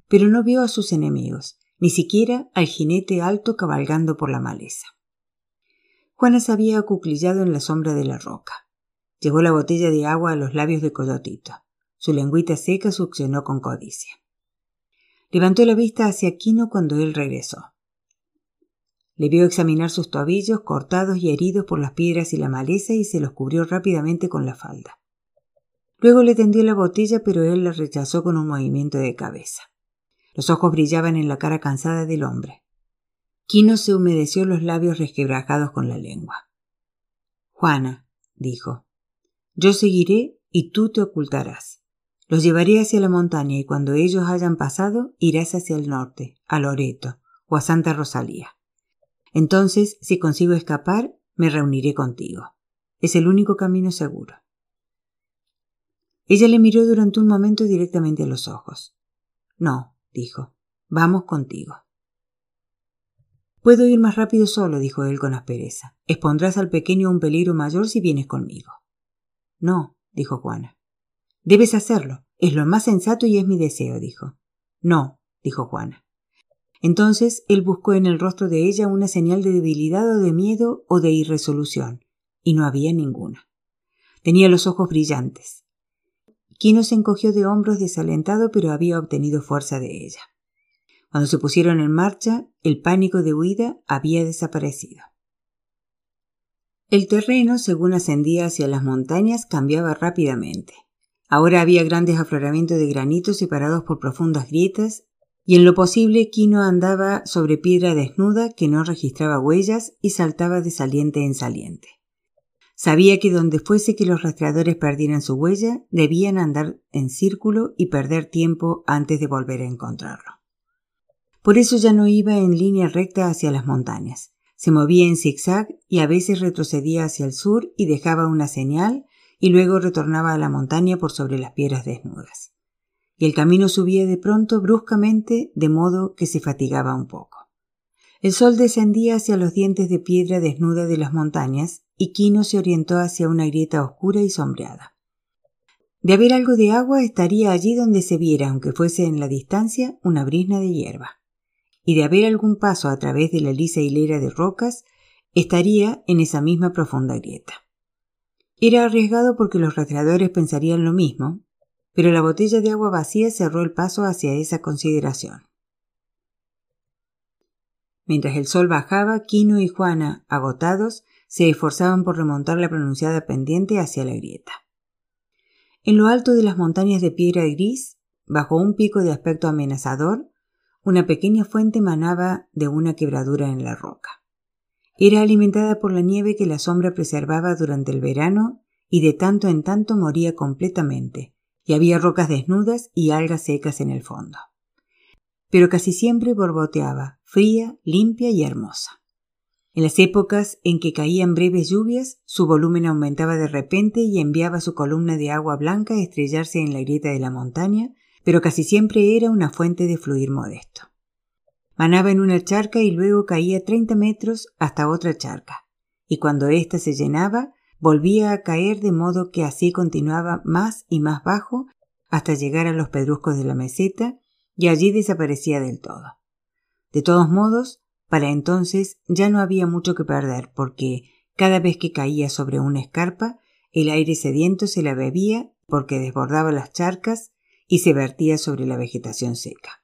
Pero no vio a sus enemigos, ni siquiera al jinete alto cabalgando por la maleza. Juana se había acuclillado en la sombra de la roca. Llevó la botella de agua a los labios de Coyotito. Su lengüita seca succionó con codicia. Levantó la vista hacia Quino cuando él regresó. Le vio examinar sus tobillos cortados y heridos por las piedras y la maleza y se los cubrió rápidamente con la falda. Luego le tendió la botella, pero él la rechazó con un movimiento de cabeza. Los ojos brillaban en la cara cansada del hombre. Quino se humedeció los labios resquebrajados con la lengua. Juana, dijo, yo seguiré y tú te ocultarás. Los llevaré hacia la montaña y cuando ellos hayan pasado irás hacia el norte, a Loreto o a Santa Rosalía. Entonces, si consigo escapar, me reuniré contigo. Es el único camino seguro. Ella le miró durante un momento directamente a los ojos. No, dijo, vamos contigo. Puedo ir más rápido solo, dijo él con aspereza. Expondrás al pequeño un peligro mayor si vienes conmigo. No, dijo Juana. Debes hacerlo. Es lo más sensato y es mi deseo, dijo. No, dijo Juana. Entonces él buscó en el rostro de ella una señal de debilidad o de miedo o de irresolución, y no había ninguna. Tenía los ojos brillantes. Quino se encogió de hombros desalentado, pero había obtenido fuerza de ella. Cuando se pusieron en marcha, el pánico de huida había desaparecido. El terreno, según ascendía hacia las montañas, cambiaba rápidamente. Ahora había grandes afloramientos de granito separados por profundas grietas y en lo posible Quino andaba sobre piedra desnuda que no registraba huellas y saltaba de saliente en saliente. Sabía que donde fuese que los rastreadores perdieran su huella, debían andar en círculo y perder tiempo antes de volver a encontrarlo. Por eso ya no iba en línea recta hacia las montañas. Se movía en zigzag y a veces retrocedía hacia el sur y dejaba una señal y luego retornaba a la montaña por sobre las piedras desnudas y el camino subía de pronto bruscamente de modo que se fatigaba un poco. El sol descendía hacia los dientes de piedra desnuda de las montañas y Quino se orientó hacia una grieta oscura y sombreada. De haber algo de agua estaría allí donde se viera, aunque fuese en la distancia, una brisna de hierba. Y de haber algún paso a través de la lisa hilera de rocas, estaría en esa misma profunda grieta. Era arriesgado porque los rastreadores pensarían lo mismo, pero la botella de agua vacía cerró el paso hacia esa consideración. Mientras el sol bajaba, Quino y Juana, agotados, se esforzaban por remontar la pronunciada pendiente hacia la grieta. En lo alto de las montañas de piedra gris, bajo un pico de aspecto amenazador, una pequeña fuente manaba de una quebradura en la roca. Era alimentada por la nieve que la sombra preservaba durante el verano y de tanto en tanto moría completamente, y había rocas desnudas y algas secas en el fondo. Pero casi siempre borboteaba, fría, limpia y hermosa. En las épocas en que caían breves lluvias, su volumen aumentaba de repente y enviaba su columna de agua blanca a estrellarse en la grieta de la montaña, pero casi siempre era una fuente de fluir modesto. Manaba en una charca y luego caía treinta metros hasta otra charca, y cuando ésta se llenaba, volvía a caer de modo que así continuaba más y más bajo hasta llegar a los pedruscos de la meseta y allí desaparecía del todo. De todos modos, para entonces ya no había mucho que perder porque cada vez que caía sobre una escarpa, el aire sediento se la bebía porque desbordaba las charcas y se vertía sobre la vegetación seca.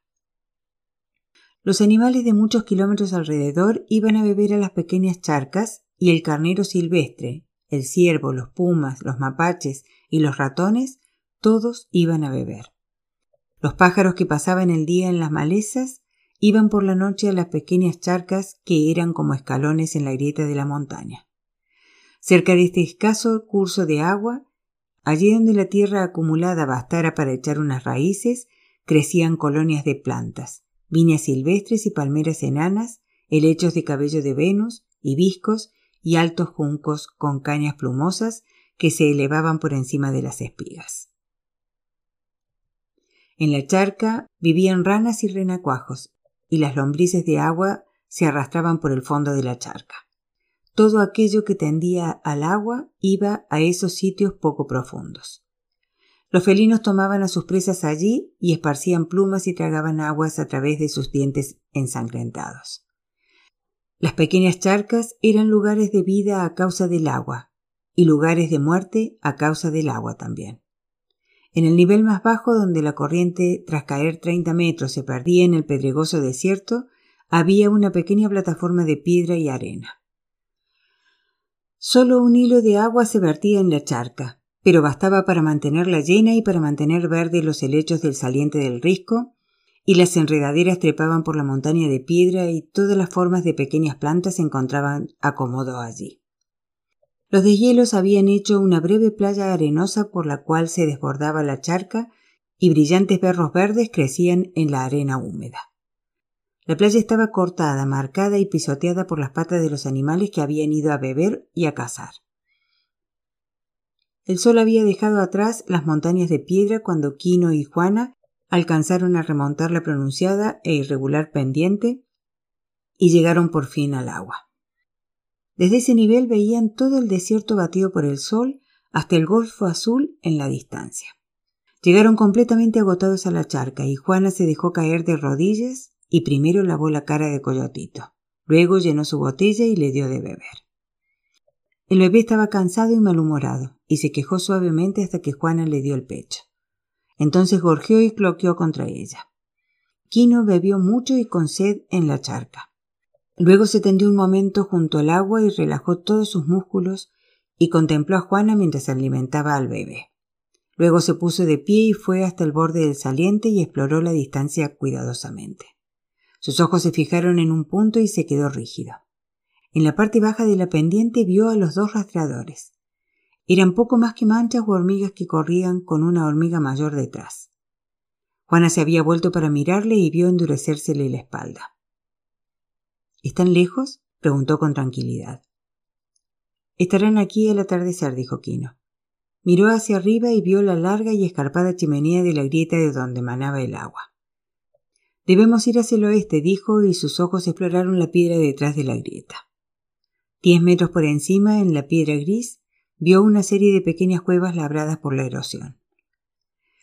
Los animales de muchos kilómetros alrededor iban a beber a las pequeñas charcas y el carnero silvestre, el ciervo, los pumas, los mapaches y los ratones, todos iban a beber. Los pájaros que pasaban el día en las malezas iban por la noche a las pequeñas charcas que eran como escalones en la grieta de la montaña. Cerca de este escaso curso de agua, allí donde la tierra acumulada bastara para echar unas raíces, crecían colonias de plantas, viñas silvestres y palmeras enanas, helechos de cabello de Venus, hibiscos y altos juncos con cañas plumosas que se elevaban por encima de las espigas. En la charca vivían ranas y renacuajos, y las lombrices de agua se arrastraban por el fondo de la charca. Todo aquello que tendía al agua iba a esos sitios poco profundos. Los felinos tomaban a sus presas allí y esparcían plumas y tragaban aguas a través de sus dientes ensangrentados. Las pequeñas charcas eran lugares de vida a causa del agua y lugares de muerte a causa del agua también. En el nivel más bajo, donde la corriente, tras caer 30 metros, se perdía en el pedregoso desierto, había una pequeña plataforma de piedra y arena. Solo un hilo de agua se vertía en la charca, pero bastaba para mantenerla llena y para mantener verde los helechos del saliente del risco, y las enredaderas trepaban por la montaña de piedra y todas las formas de pequeñas plantas se encontraban acomodo allí. Los deshielos habían hecho una breve playa arenosa por la cual se desbordaba la charca y brillantes berros verdes crecían en la arena húmeda. La playa estaba cortada, marcada y pisoteada por las patas de los animales que habían ido a beber y a cazar. El sol había dejado atrás las montañas de piedra cuando Quino y Juana alcanzaron a remontar la pronunciada e irregular pendiente y llegaron por fin al agua. Desde ese nivel veían todo el desierto batido por el sol hasta el Golfo Azul en la distancia. Llegaron completamente agotados a la charca y Juana se dejó caer de rodillas y primero lavó la cara de Coyotito. Luego llenó su botella y le dio de beber. El bebé estaba cansado y malhumorado, y se quejó suavemente hasta que Juana le dio el pecho. Entonces gorjeó y cloqueó contra ella. Quino bebió mucho y con sed en la charca. Luego se tendió un momento junto al agua y relajó todos sus músculos y contempló a Juana mientras alimentaba al bebé. Luego se puso de pie y fue hasta el borde del saliente y exploró la distancia cuidadosamente. Sus ojos se fijaron en un punto y se quedó rígido. En la parte baja de la pendiente vio a los dos rastreadores. Eran poco más que manchas o hormigas que corrían con una hormiga mayor detrás. Juana se había vuelto para mirarle y vio endurecérsele la espalda. ¿Están lejos? preguntó con tranquilidad. Estarán aquí al atardecer, dijo Quino. Miró hacia arriba y vio la larga y escarpada chimenea de la grieta de donde manaba el agua. Debemos ir hacia el oeste, dijo, y sus ojos exploraron la piedra detrás de la grieta. Diez metros por encima, en la piedra gris, vio una serie de pequeñas cuevas labradas por la erosión.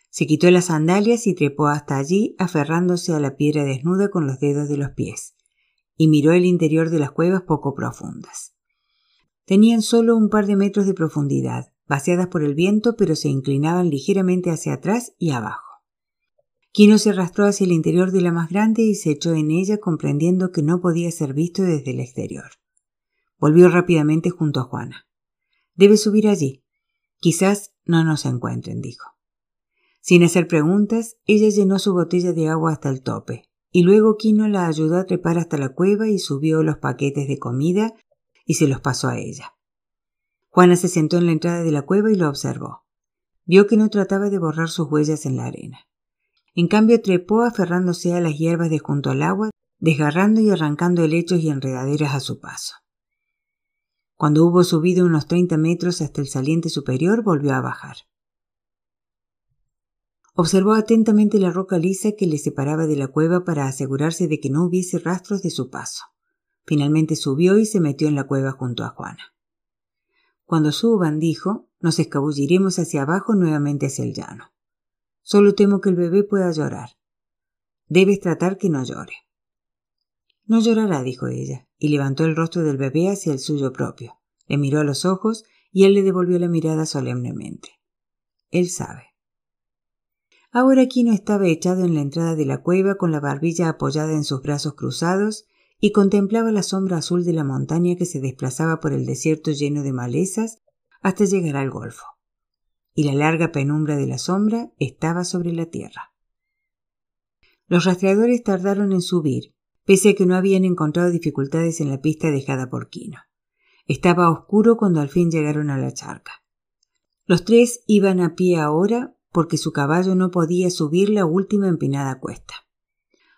Se quitó las sandalias y trepó hasta allí, aferrándose a la piedra desnuda con los dedos de los pies, y miró el interior de las cuevas poco profundas. Tenían solo un par de metros de profundidad, vaciadas por el viento, pero se inclinaban ligeramente hacia atrás y abajo. Quino se arrastró hacia el interior de la más grande y se echó en ella comprendiendo que no podía ser visto desde el exterior. Volvió rápidamente junto a Juana. Debe subir allí. Quizás no nos encuentren, dijo. Sin hacer preguntas, ella llenó su botella de agua hasta el tope, y luego Quino la ayudó a trepar hasta la cueva y subió los paquetes de comida y se los pasó a ella. Juana se sentó en la entrada de la cueva y lo observó. Vio que no trataba de borrar sus huellas en la arena. En cambio trepó aferrándose a las hierbas de junto al agua, desgarrando y arrancando helechos y enredaderas a su paso. Cuando hubo subido unos treinta metros hasta el saliente superior, volvió a bajar. Observó atentamente la roca lisa que le separaba de la cueva para asegurarse de que no hubiese rastros de su paso. Finalmente subió y se metió en la cueva junto a Juana. Cuando suban, dijo, nos escabulliremos hacia abajo nuevamente hacia el llano. Solo temo que el bebé pueda llorar. Debes tratar que no llore. No llorará, dijo ella, y levantó el rostro del bebé hacia el suyo propio. Le miró a los ojos y él le devolvió la mirada solemnemente. Él sabe. Ahora Quino estaba echado en la entrada de la cueva con la barbilla apoyada en sus brazos cruzados y contemplaba la sombra azul de la montaña que se desplazaba por el desierto lleno de malezas hasta llegar al golfo. Y la larga penumbra de la sombra estaba sobre la tierra. Los rastreadores tardaron en subir, pese a que no habían encontrado dificultades en la pista dejada por Quino. Estaba oscuro cuando al fin llegaron a la charca. Los tres iban a pie ahora porque su caballo no podía subir la última empinada cuesta.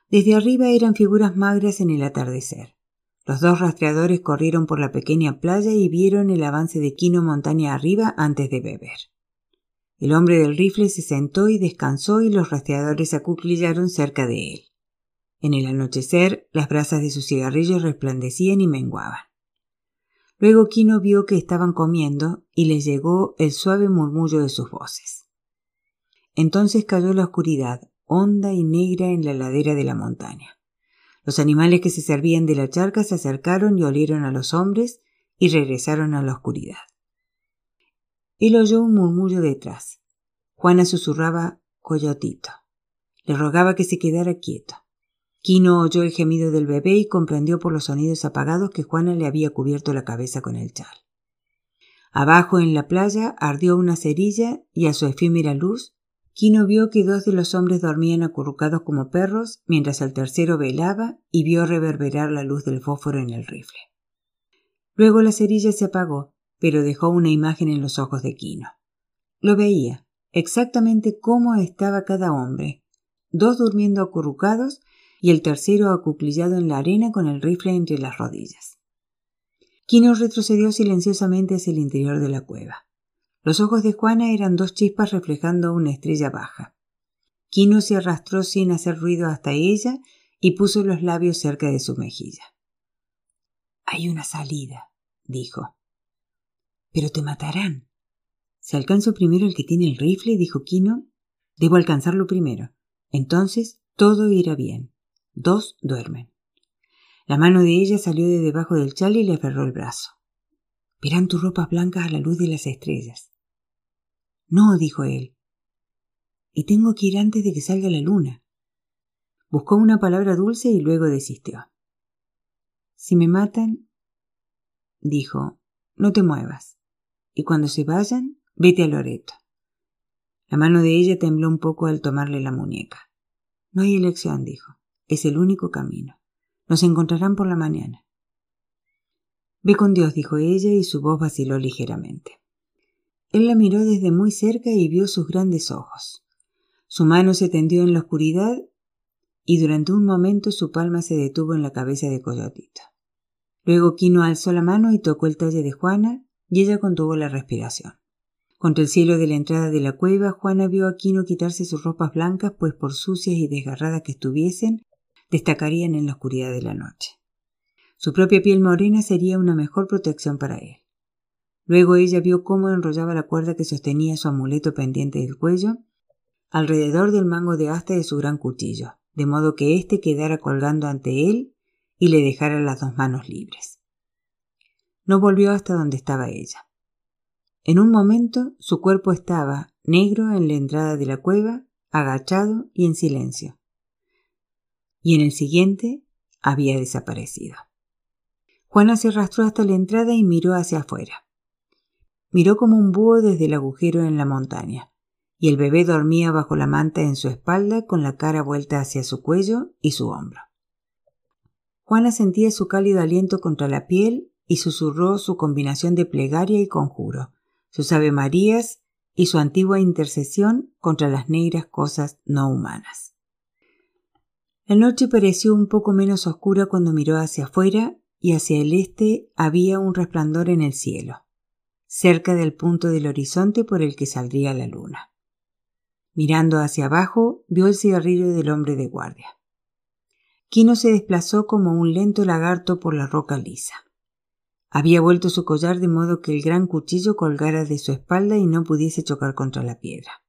Desde arriba eran figuras magras en el atardecer. Los dos rastreadores corrieron por la pequeña playa y vieron el avance de Quino montaña arriba antes de beber. El hombre del rifle se sentó y descansó y los rastreadores acuclillaron cerca de él. En el anochecer, las brasas de sus cigarrillos resplandecían y menguaban. Luego Quino vio que estaban comiendo y les llegó el suave murmullo de sus voces. Entonces cayó la oscuridad, honda y negra en la ladera de la montaña. Los animales que se servían de la charca se acercaron y olieron a los hombres y regresaron a la oscuridad. Él oyó un murmullo detrás. Juana susurraba Coyotito. Le rogaba que se quedara quieto. Quino oyó el gemido del bebé y comprendió por los sonidos apagados que Juana le había cubierto la cabeza con el chal. Abajo en la playa ardió una cerilla y a su efímera luz Quino vio que dos de los hombres dormían acurrucados como perros, mientras el tercero velaba y vio reverberar la luz del fósforo en el rifle. Luego la cerilla se apagó, pero dejó una imagen en los ojos de Quino. Lo veía, exactamente cómo estaba cada hombre, dos durmiendo acurrucados y el tercero acuclillado en la arena con el rifle entre las rodillas. Quino retrocedió silenciosamente hacia el interior de la cueva. Los ojos de Juana eran dos chispas reflejando una estrella baja. Quino se arrastró sin hacer ruido hasta ella y puso los labios cerca de su mejilla. Hay una salida, dijo. Pero te matarán. Si alcanzo primero el que tiene el rifle, dijo Quino, debo alcanzarlo primero. Entonces todo irá bien. Dos duermen. La mano de ella salió de debajo del chal y le aferró el brazo. Verán tus ropas blancas a la luz de las estrellas. No, dijo él. Y tengo que ir antes de que salga la luna. Buscó una palabra dulce y luego desistió. Si me matan, dijo, no te muevas. Y cuando se vayan, vete a Loreto. La mano de ella tembló un poco al tomarle la muñeca. No hay elección, dijo. Es el único camino. Nos encontrarán por la mañana. Ve con Dios, dijo ella, y su voz vaciló ligeramente. Él la miró desde muy cerca y vio sus grandes ojos. Su mano se tendió en la oscuridad y durante un momento su palma se detuvo en la cabeza de Coyotito. Luego Quino alzó la mano y tocó el talle de Juana y ella contuvo la respiración. Contra el cielo de la entrada de la cueva, Juana vio a Quino quitarse sus ropas blancas, pues por sucias y desgarradas que estuviesen, destacarían en la oscuridad de la noche. Su propia piel morena sería una mejor protección para él. Luego ella vio cómo enrollaba la cuerda que sostenía su amuleto pendiente del cuello alrededor del mango de asta de su gran cuchillo, de modo que éste quedara colgando ante él y le dejara las dos manos libres. No volvió hasta donde estaba ella. En un momento su cuerpo estaba negro en la entrada de la cueva, agachado y en silencio. Y en el siguiente había desaparecido. Juana se arrastró hasta la entrada y miró hacia afuera. Miró como un búho desde el agujero en la montaña, y el bebé dormía bajo la manta en su espalda con la cara vuelta hacia su cuello y su hombro. Juana sentía su cálido aliento contra la piel y susurró su combinación de plegaria y conjuro, sus Ave Marías y su antigua intercesión contra las negras cosas no humanas. La noche pareció un poco menos oscura cuando miró hacia afuera y hacia el este había un resplandor en el cielo, cerca del punto del horizonte por el que saldría la luna. Mirando hacia abajo, vio el cigarrillo del hombre de guardia. Quino se desplazó como un lento lagarto por la roca lisa. Había vuelto su collar de modo que el gran cuchillo colgara de su espalda y no pudiese chocar contra la piedra.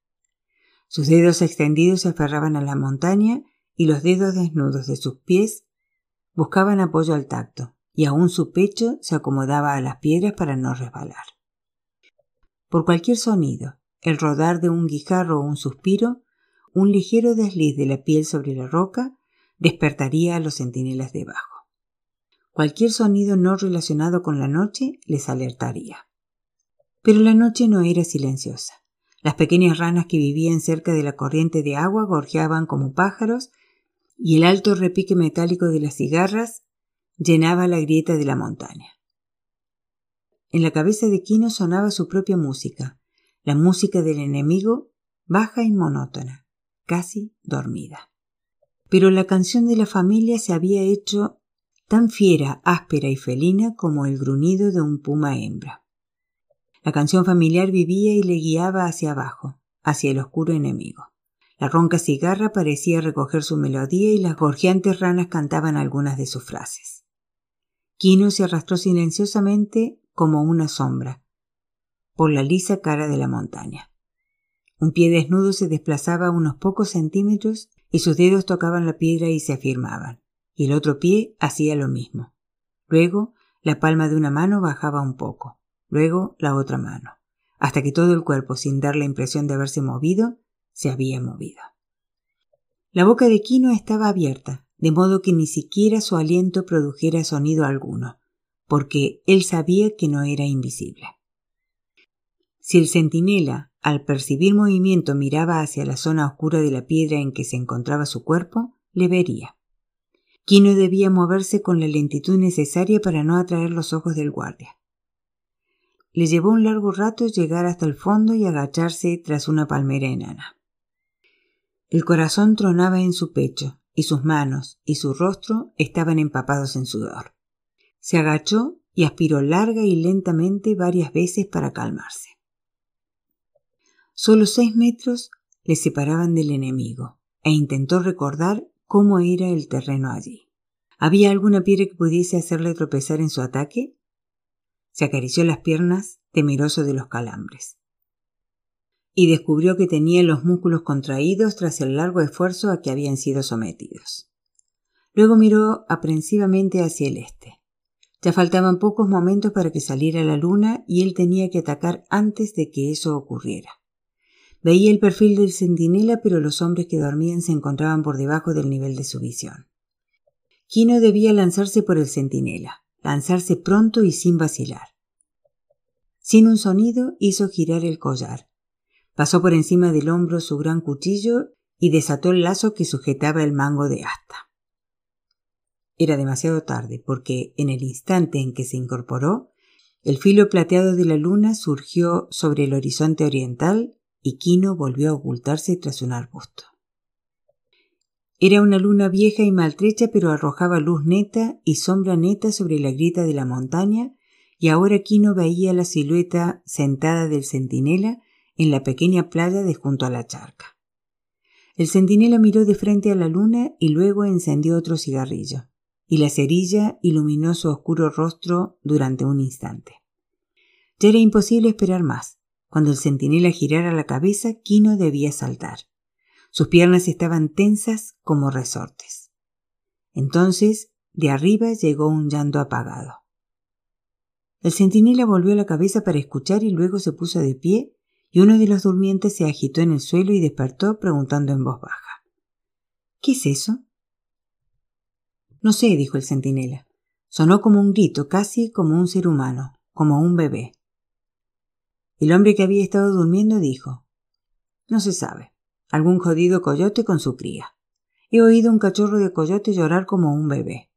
Sus dedos extendidos se aferraban a la montaña y los dedos desnudos de sus pies buscaban apoyo al tacto, y aún su pecho se acomodaba a las piedras para no resbalar. Por cualquier sonido, el rodar de un guijarro o un suspiro, un ligero desliz de la piel sobre la roca, despertaría a los centinelas debajo. Cualquier sonido no relacionado con la noche les alertaría. Pero la noche no era silenciosa. Las pequeñas ranas que vivían cerca de la corriente de agua gorjeaban como pájaros y el alto repique metálico de las cigarras llenaba la grieta de la montaña. En la cabeza de Quino sonaba su propia música, la música del enemigo, baja y monótona, casi dormida pero la canción de la familia se había hecho tan fiera, áspera y felina como el gruñido de un puma hembra. La canción familiar vivía y le guiaba hacia abajo, hacia el oscuro enemigo. La ronca cigarra parecía recoger su melodía y las gorjeantes ranas cantaban algunas de sus frases. Quino se arrastró silenciosamente como una sombra por la lisa cara de la montaña. Un pie desnudo se desplazaba unos pocos centímetros y sus dedos tocaban la piedra y se afirmaban, y el otro pie hacía lo mismo. Luego la palma de una mano bajaba un poco, luego la otra mano, hasta que todo el cuerpo, sin dar la impresión de haberse movido, se había movido. La boca de Quino estaba abierta, de modo que ni siquiera su aliento produjera sonido alguno, porque él sabía que no era invisible. Si el centinela al percibir movimiento miraba hacia la zona oscura de la piedra en que se encontraba su cuerpo, le vería. Quino debía moverse con la lentitud necesaria para no atraer los ojos del guardia. Le llevó un largo rato llegar hasta el fondo y agacharse tras una palmera enana. El corazón tronaba en su pecho, y sus manos y su rostro estaban empapados en sudor. Se agachó y aspiró larga y lentamente varias veces para calmarse. Solo seis metros le separaban del enemigo, e intentó recordar cómo era el terreno allí. ¿Había alguna piedra que pudiese hacerle tropezar en su ataque? Se acarició las piernas, temeroso de los calambres. Y descubrió que tenía los músculos contraídos tras el largo esfuerzo a que habían sido sometidos. Luego miró aprensivamente hacia el este. Ya faltaban pocos momentos para que saliera la luna y él tenía que atacar antes de que eso ocurriera. Veía el perfil del centinela, pero los hombres que dormían se encontraban por debajo del nivel de su visión. Quino debía lanzarse por el centinela, lanzarse pronto y sin vacilar. Sin un sonido hizo girar el collar. Pasó por encima del hombro su gran cuchillo y desató el lazo que sujetaba el mango de asta. Era demasiado tarde, porque en el instante en que se incorporó, el filo plateado de la luna surgió sobre el horizonte oriental y Quino volvió a ocultarse tras un arbusto. Era una luna vieja y maltrecha, pero arrojaba luz neta y sombra neta sobre la grieta de la montaña, y ahora Quino veía la silueta sentada del centinela en la pequeña playa de junto a la charca. El centinela miró de frente a la luna y luego encendió otro cigarrillo, y la cerilla iluminó su oscuro rostro durante un instante. Ya era imposible esperar más. Cuando el centinela girara la cabeza, Quino debía saltar. Sus piernas estaban tensas como resortes. Entonces, de arriba llegó un llanto apagado. El centinela volvió la cabeza para escuchar y luego se puso de pie y uno de los durmientes se agitó en el suelo y despertó preguntando en voz baja. ¿Qué es eso? No sé, dijo el centinela. Sonó como un grito, casi como un ser humano, como un bebé. El hombre que había estado durmiendo dijo No se sabe. Algún jodido coyote con su cría. He oído un cachorro de coyote llorar como un bebé.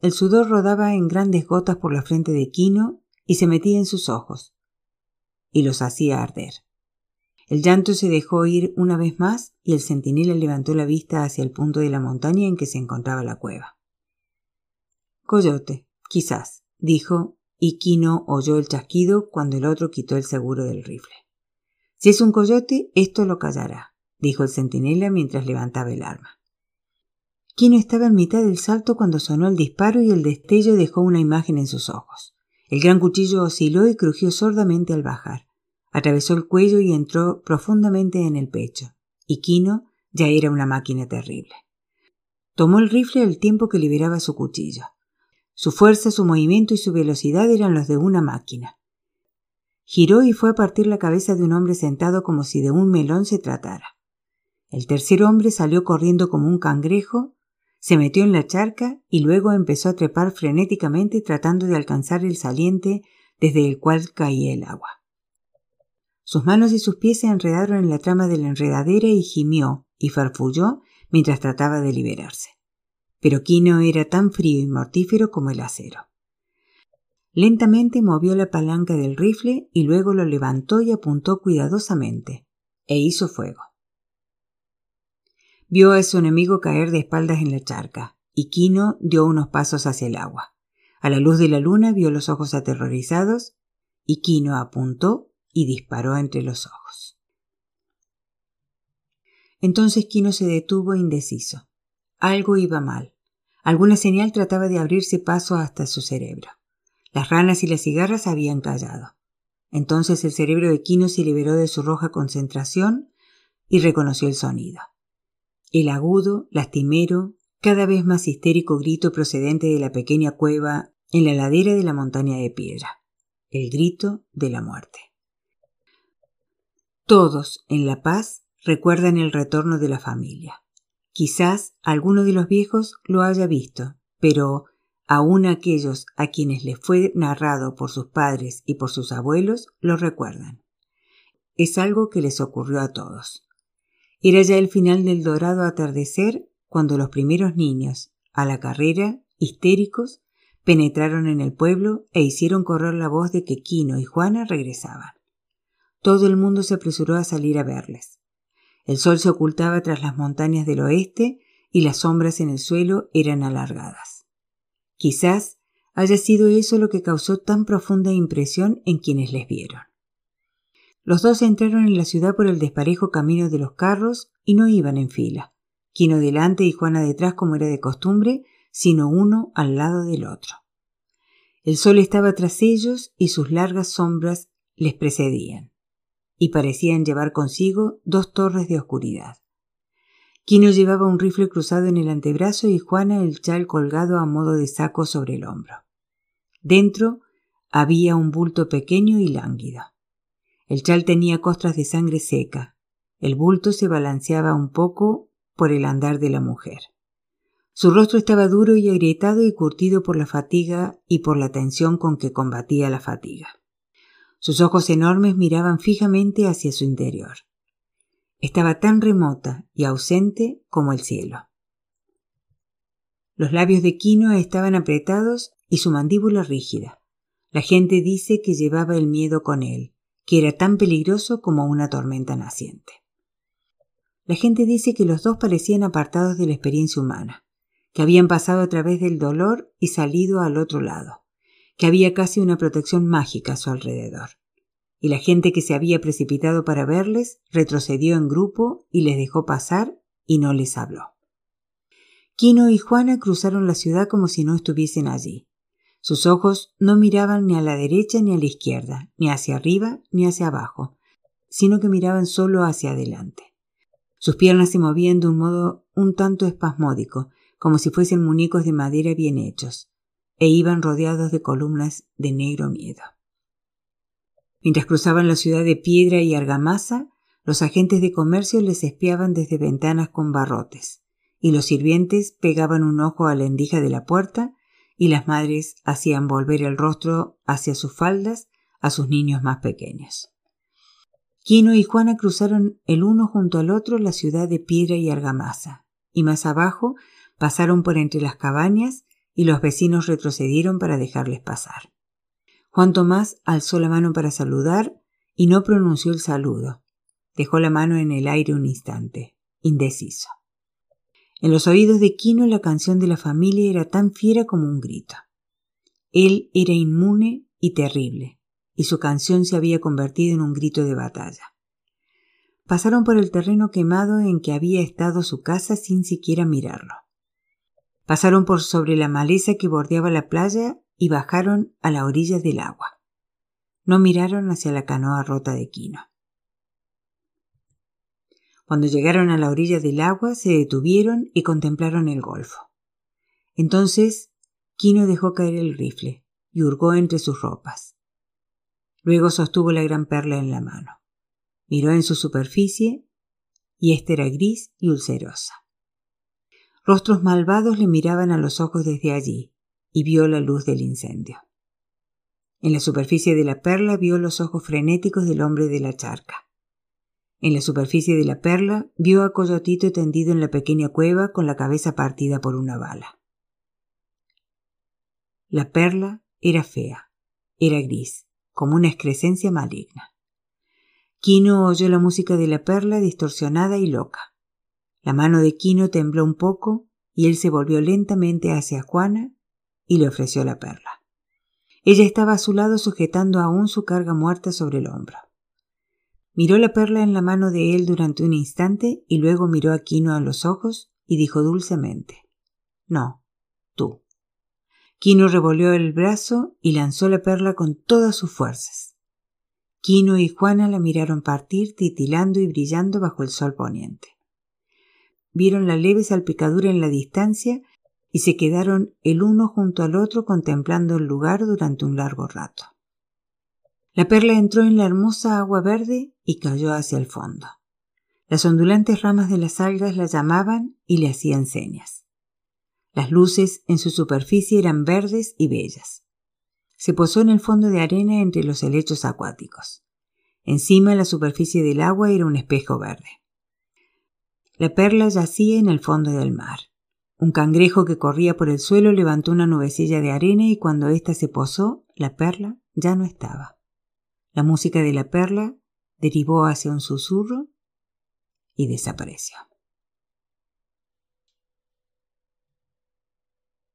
el sudor rodaba en grandes gotas por la frente de Quino y se metía en sus ojos, y los hacía arder. El llanto se dejó oír una vez más y el centinela levantó la vista hacia el punto de la montaña en que se encontraba la cueva. Coyote, quizás, dijo, y Quino oyó el chasquido cuando el otro quitó el seguro del rifle. Si es un coyote, esto lo callará, dijo el centinela mientras levantaba el arma. Quino estaba en mitad del salto cuando sonó el disparo y el destello dejó una imagen en sus ojos. El gran cuchillo osciló y crujió sordamente al bajar. Atravesó el cuello y entró profundamente en el pecho. Y Quino ya era una máquina terrible. Tomó el rifle al tiempo que liberaba su cuchillo. Su fuerza, su movimiento y su velocidad eran los de una máquina. Giró y fue a partir la cabeza de un hombre sentado como si de un melón se tratara. El tercer hombre salió corriendo como un cangrejo, se metió en la charca y luego empezó a trepar frenéticamente tratando de alcanzar el saliente desde el cual caía el agua. Sus manos y sus pies se enredaron en la trama de la enredadera y gimió y farfulló mientras trataba de liberarse. Pero Quino era tan frío y mortífero como el acero. Lentamente movió la palanca del rifle y luego lo levantó y apuntó cuidadosamente, e hizo fuego. Vio a su enemigo caer de espaldas en la charca, y Quino dio unos pasos hacia el agua. A la luz de la luna vio los ojos aterrorizados, y Quino apuntó y disparó entre los ojos. Entonces Quino se detuvo indeciso. Algo iba mal. Alguna señal trataba de abrirse paso hasta su cerebro. Las ranas y las cigarras habían callado. Entonces el cerebro de Quino se liberó de su roja concentración y reconoció el sonido. El agudo, lastimero, cada vez más histérico grito procedente de la pequeña cueva en la ladera de la montaña de piedra. El grito de la muerte. Todos en La Paz recuerdan el retorno de la familia. Quizás alguno de los viejos lo haya visto, pero aún aquellos a quienes les fue narrado por sus padres y por sus abuelos lo recuerdan. Es algo que les ocurrió a todos. Era ya el final del dorado atardecer cuando los primeros niños, a la carrera, histéricos, penetraron en el pueblo e hicieron correr la voz de que Quino y Juana regresaban. Todo el mundo se apresuró a salir a verles. El sol se ocultaba tras las montañas del oeste y las sombras en el suelo eran alargadas. Quizás haya sido eso lo que causó tan profunda impresión en quienes les vieron. Los dos entraron en la ciudad por el desparejo camino de los carros y no iban en fila, Quino delante y Juana detrás como era de costumbre, sino uno al lado del otro. El sol estaba tras ellos y sus largas sombras les precedían y parecían llevar consigo dos torres de oscuridad. Quino llevaba un rifle cruzado en el antebrazo y Juana el chal colgado a modo de saco sobre el hombro. Dentro había un bulto pequeño y lánguido. El chal tenía costras de sangre seca. El bulto se balanceaba un poco por el andar de la mujer. Su rostro estaba duro y agrietado y curtido por la fatiga y por la tensión con que combatía la fatiga. Sus ojos enormes miraban fijamente hacia su interior. Estaba tan remota y ausente como el cielo. Los labios de Quino estaban apretados y su mandíbula rígida. La gente dice que llevaba el miedo con él, que era tan peligroso como una tormenta naciente. La gente dice que los dos parecían apartados de la experiencia humana, que habían pasado a través del dolor y salido al otro lado que había casi una protección mágica a su alrededor. Y la gente que se había precipitado para verles retrocedió en grupo y les dejó pasar y no les habló. Quino y Juana cruzaron la ciudad como si no estuviesen allí. Sus ojos no miraban ni a la derecha ni a la izquierda, ni hacia arriba ni hacia abajo, sino que miraban solo hacia adelante. Sus piernas se movían de un modo un tanto espasmódico, como si fuesen muñecos de madera bien hechos, e iban rodeados de columnas de negro miedo. Mientras cruzaban la ciudad de piedra y argamasa, los agentes de comercio les espiaban desde ventanas con barrotes, y los sirvientes pegaban un ojo a la endija de la puerta, y las madres hacían volver el rostro hacia sus faldas a sus niños más pequeños. Quino y Juana cruzaron el uno junto al otro la ciudad de piedra y argamasa, y más abajo pasaron por entre las cabañas y los vecinos retrocedieron para dejarles pasar. Juan Tomás alzó la mano para saludar y no pronunció el saludo. Dejó la mano en el aire un instante, indeciso. En los oídos de Quino la canción de la familia era tan fiera como un grito. Él era inmune y terrible, y su canción se había convertido en un grito de batalla. Pasaron por el terreno quemado en que había estado su casa sin siquiera mirarlo. Pasaron por sobre la maleza que bordeaba la playa y bajaron a la orilla del agua. No miraron hacia la canoa rota de Quino. Cuando llegaron a la orilla del agua se detuvieron y contemplaron el golfo. Entonces Quino dejó caer el rifle y hurgó entre sus ropas. Luego sostuvo la gran perla en la mano. Miró en su superficie y ésta era gris y ulcerosa. Rostros malvados le miraban a los ojos desde allí y vio la luz del incendio. En la superficie de la perla vio los ojos frenéticos del hombre de la charca. En la superficie de la perla vio a Coyotito tendido en la pequeña cueva con la cabeza partida por una bala. La perla era fea, era gris, como una excrescencia maligna. Quino oyó la música de la perla distorsionada y loca. La mano de Quino tembló un poco y él se volvió lentamente hacia Juana y le ofreció la perla. Ella estaba a su lado sujetando aún su carga muerta sobre el hombro. Miró la perla en la mano de él durante un instante y luego miró a Quino a los ojos y dijo dulcemente No, tú. Quino revolvió el brazo y lanzó la perla con todas sus fuerzas. Quino y Juana la miraron partir, titilando y brillando bajo el sol poniente. Vieron la leve salpicadura en la distancia y se quedaron el uno junto al otro contemplando el lugar durante un largo rato. La perla entró en la hermosa agua verde y cayó hacia el fondo. Las ondulantes ramas de las algas la llamaban y le hacían señas. Las luces en su superficie eran verdes y bellas se posó en el fondo de arena entre los helechos acuáticos. Encima la superficie del agua era un espejo verde. La perla yacía en el fondo del mar. Un cangrejo que corría por el suelo levantó una nubecilla de arena y cuando ésta se posó, la perla ya no estaba. La música de la perla derivó hacia un susurro y desapareció.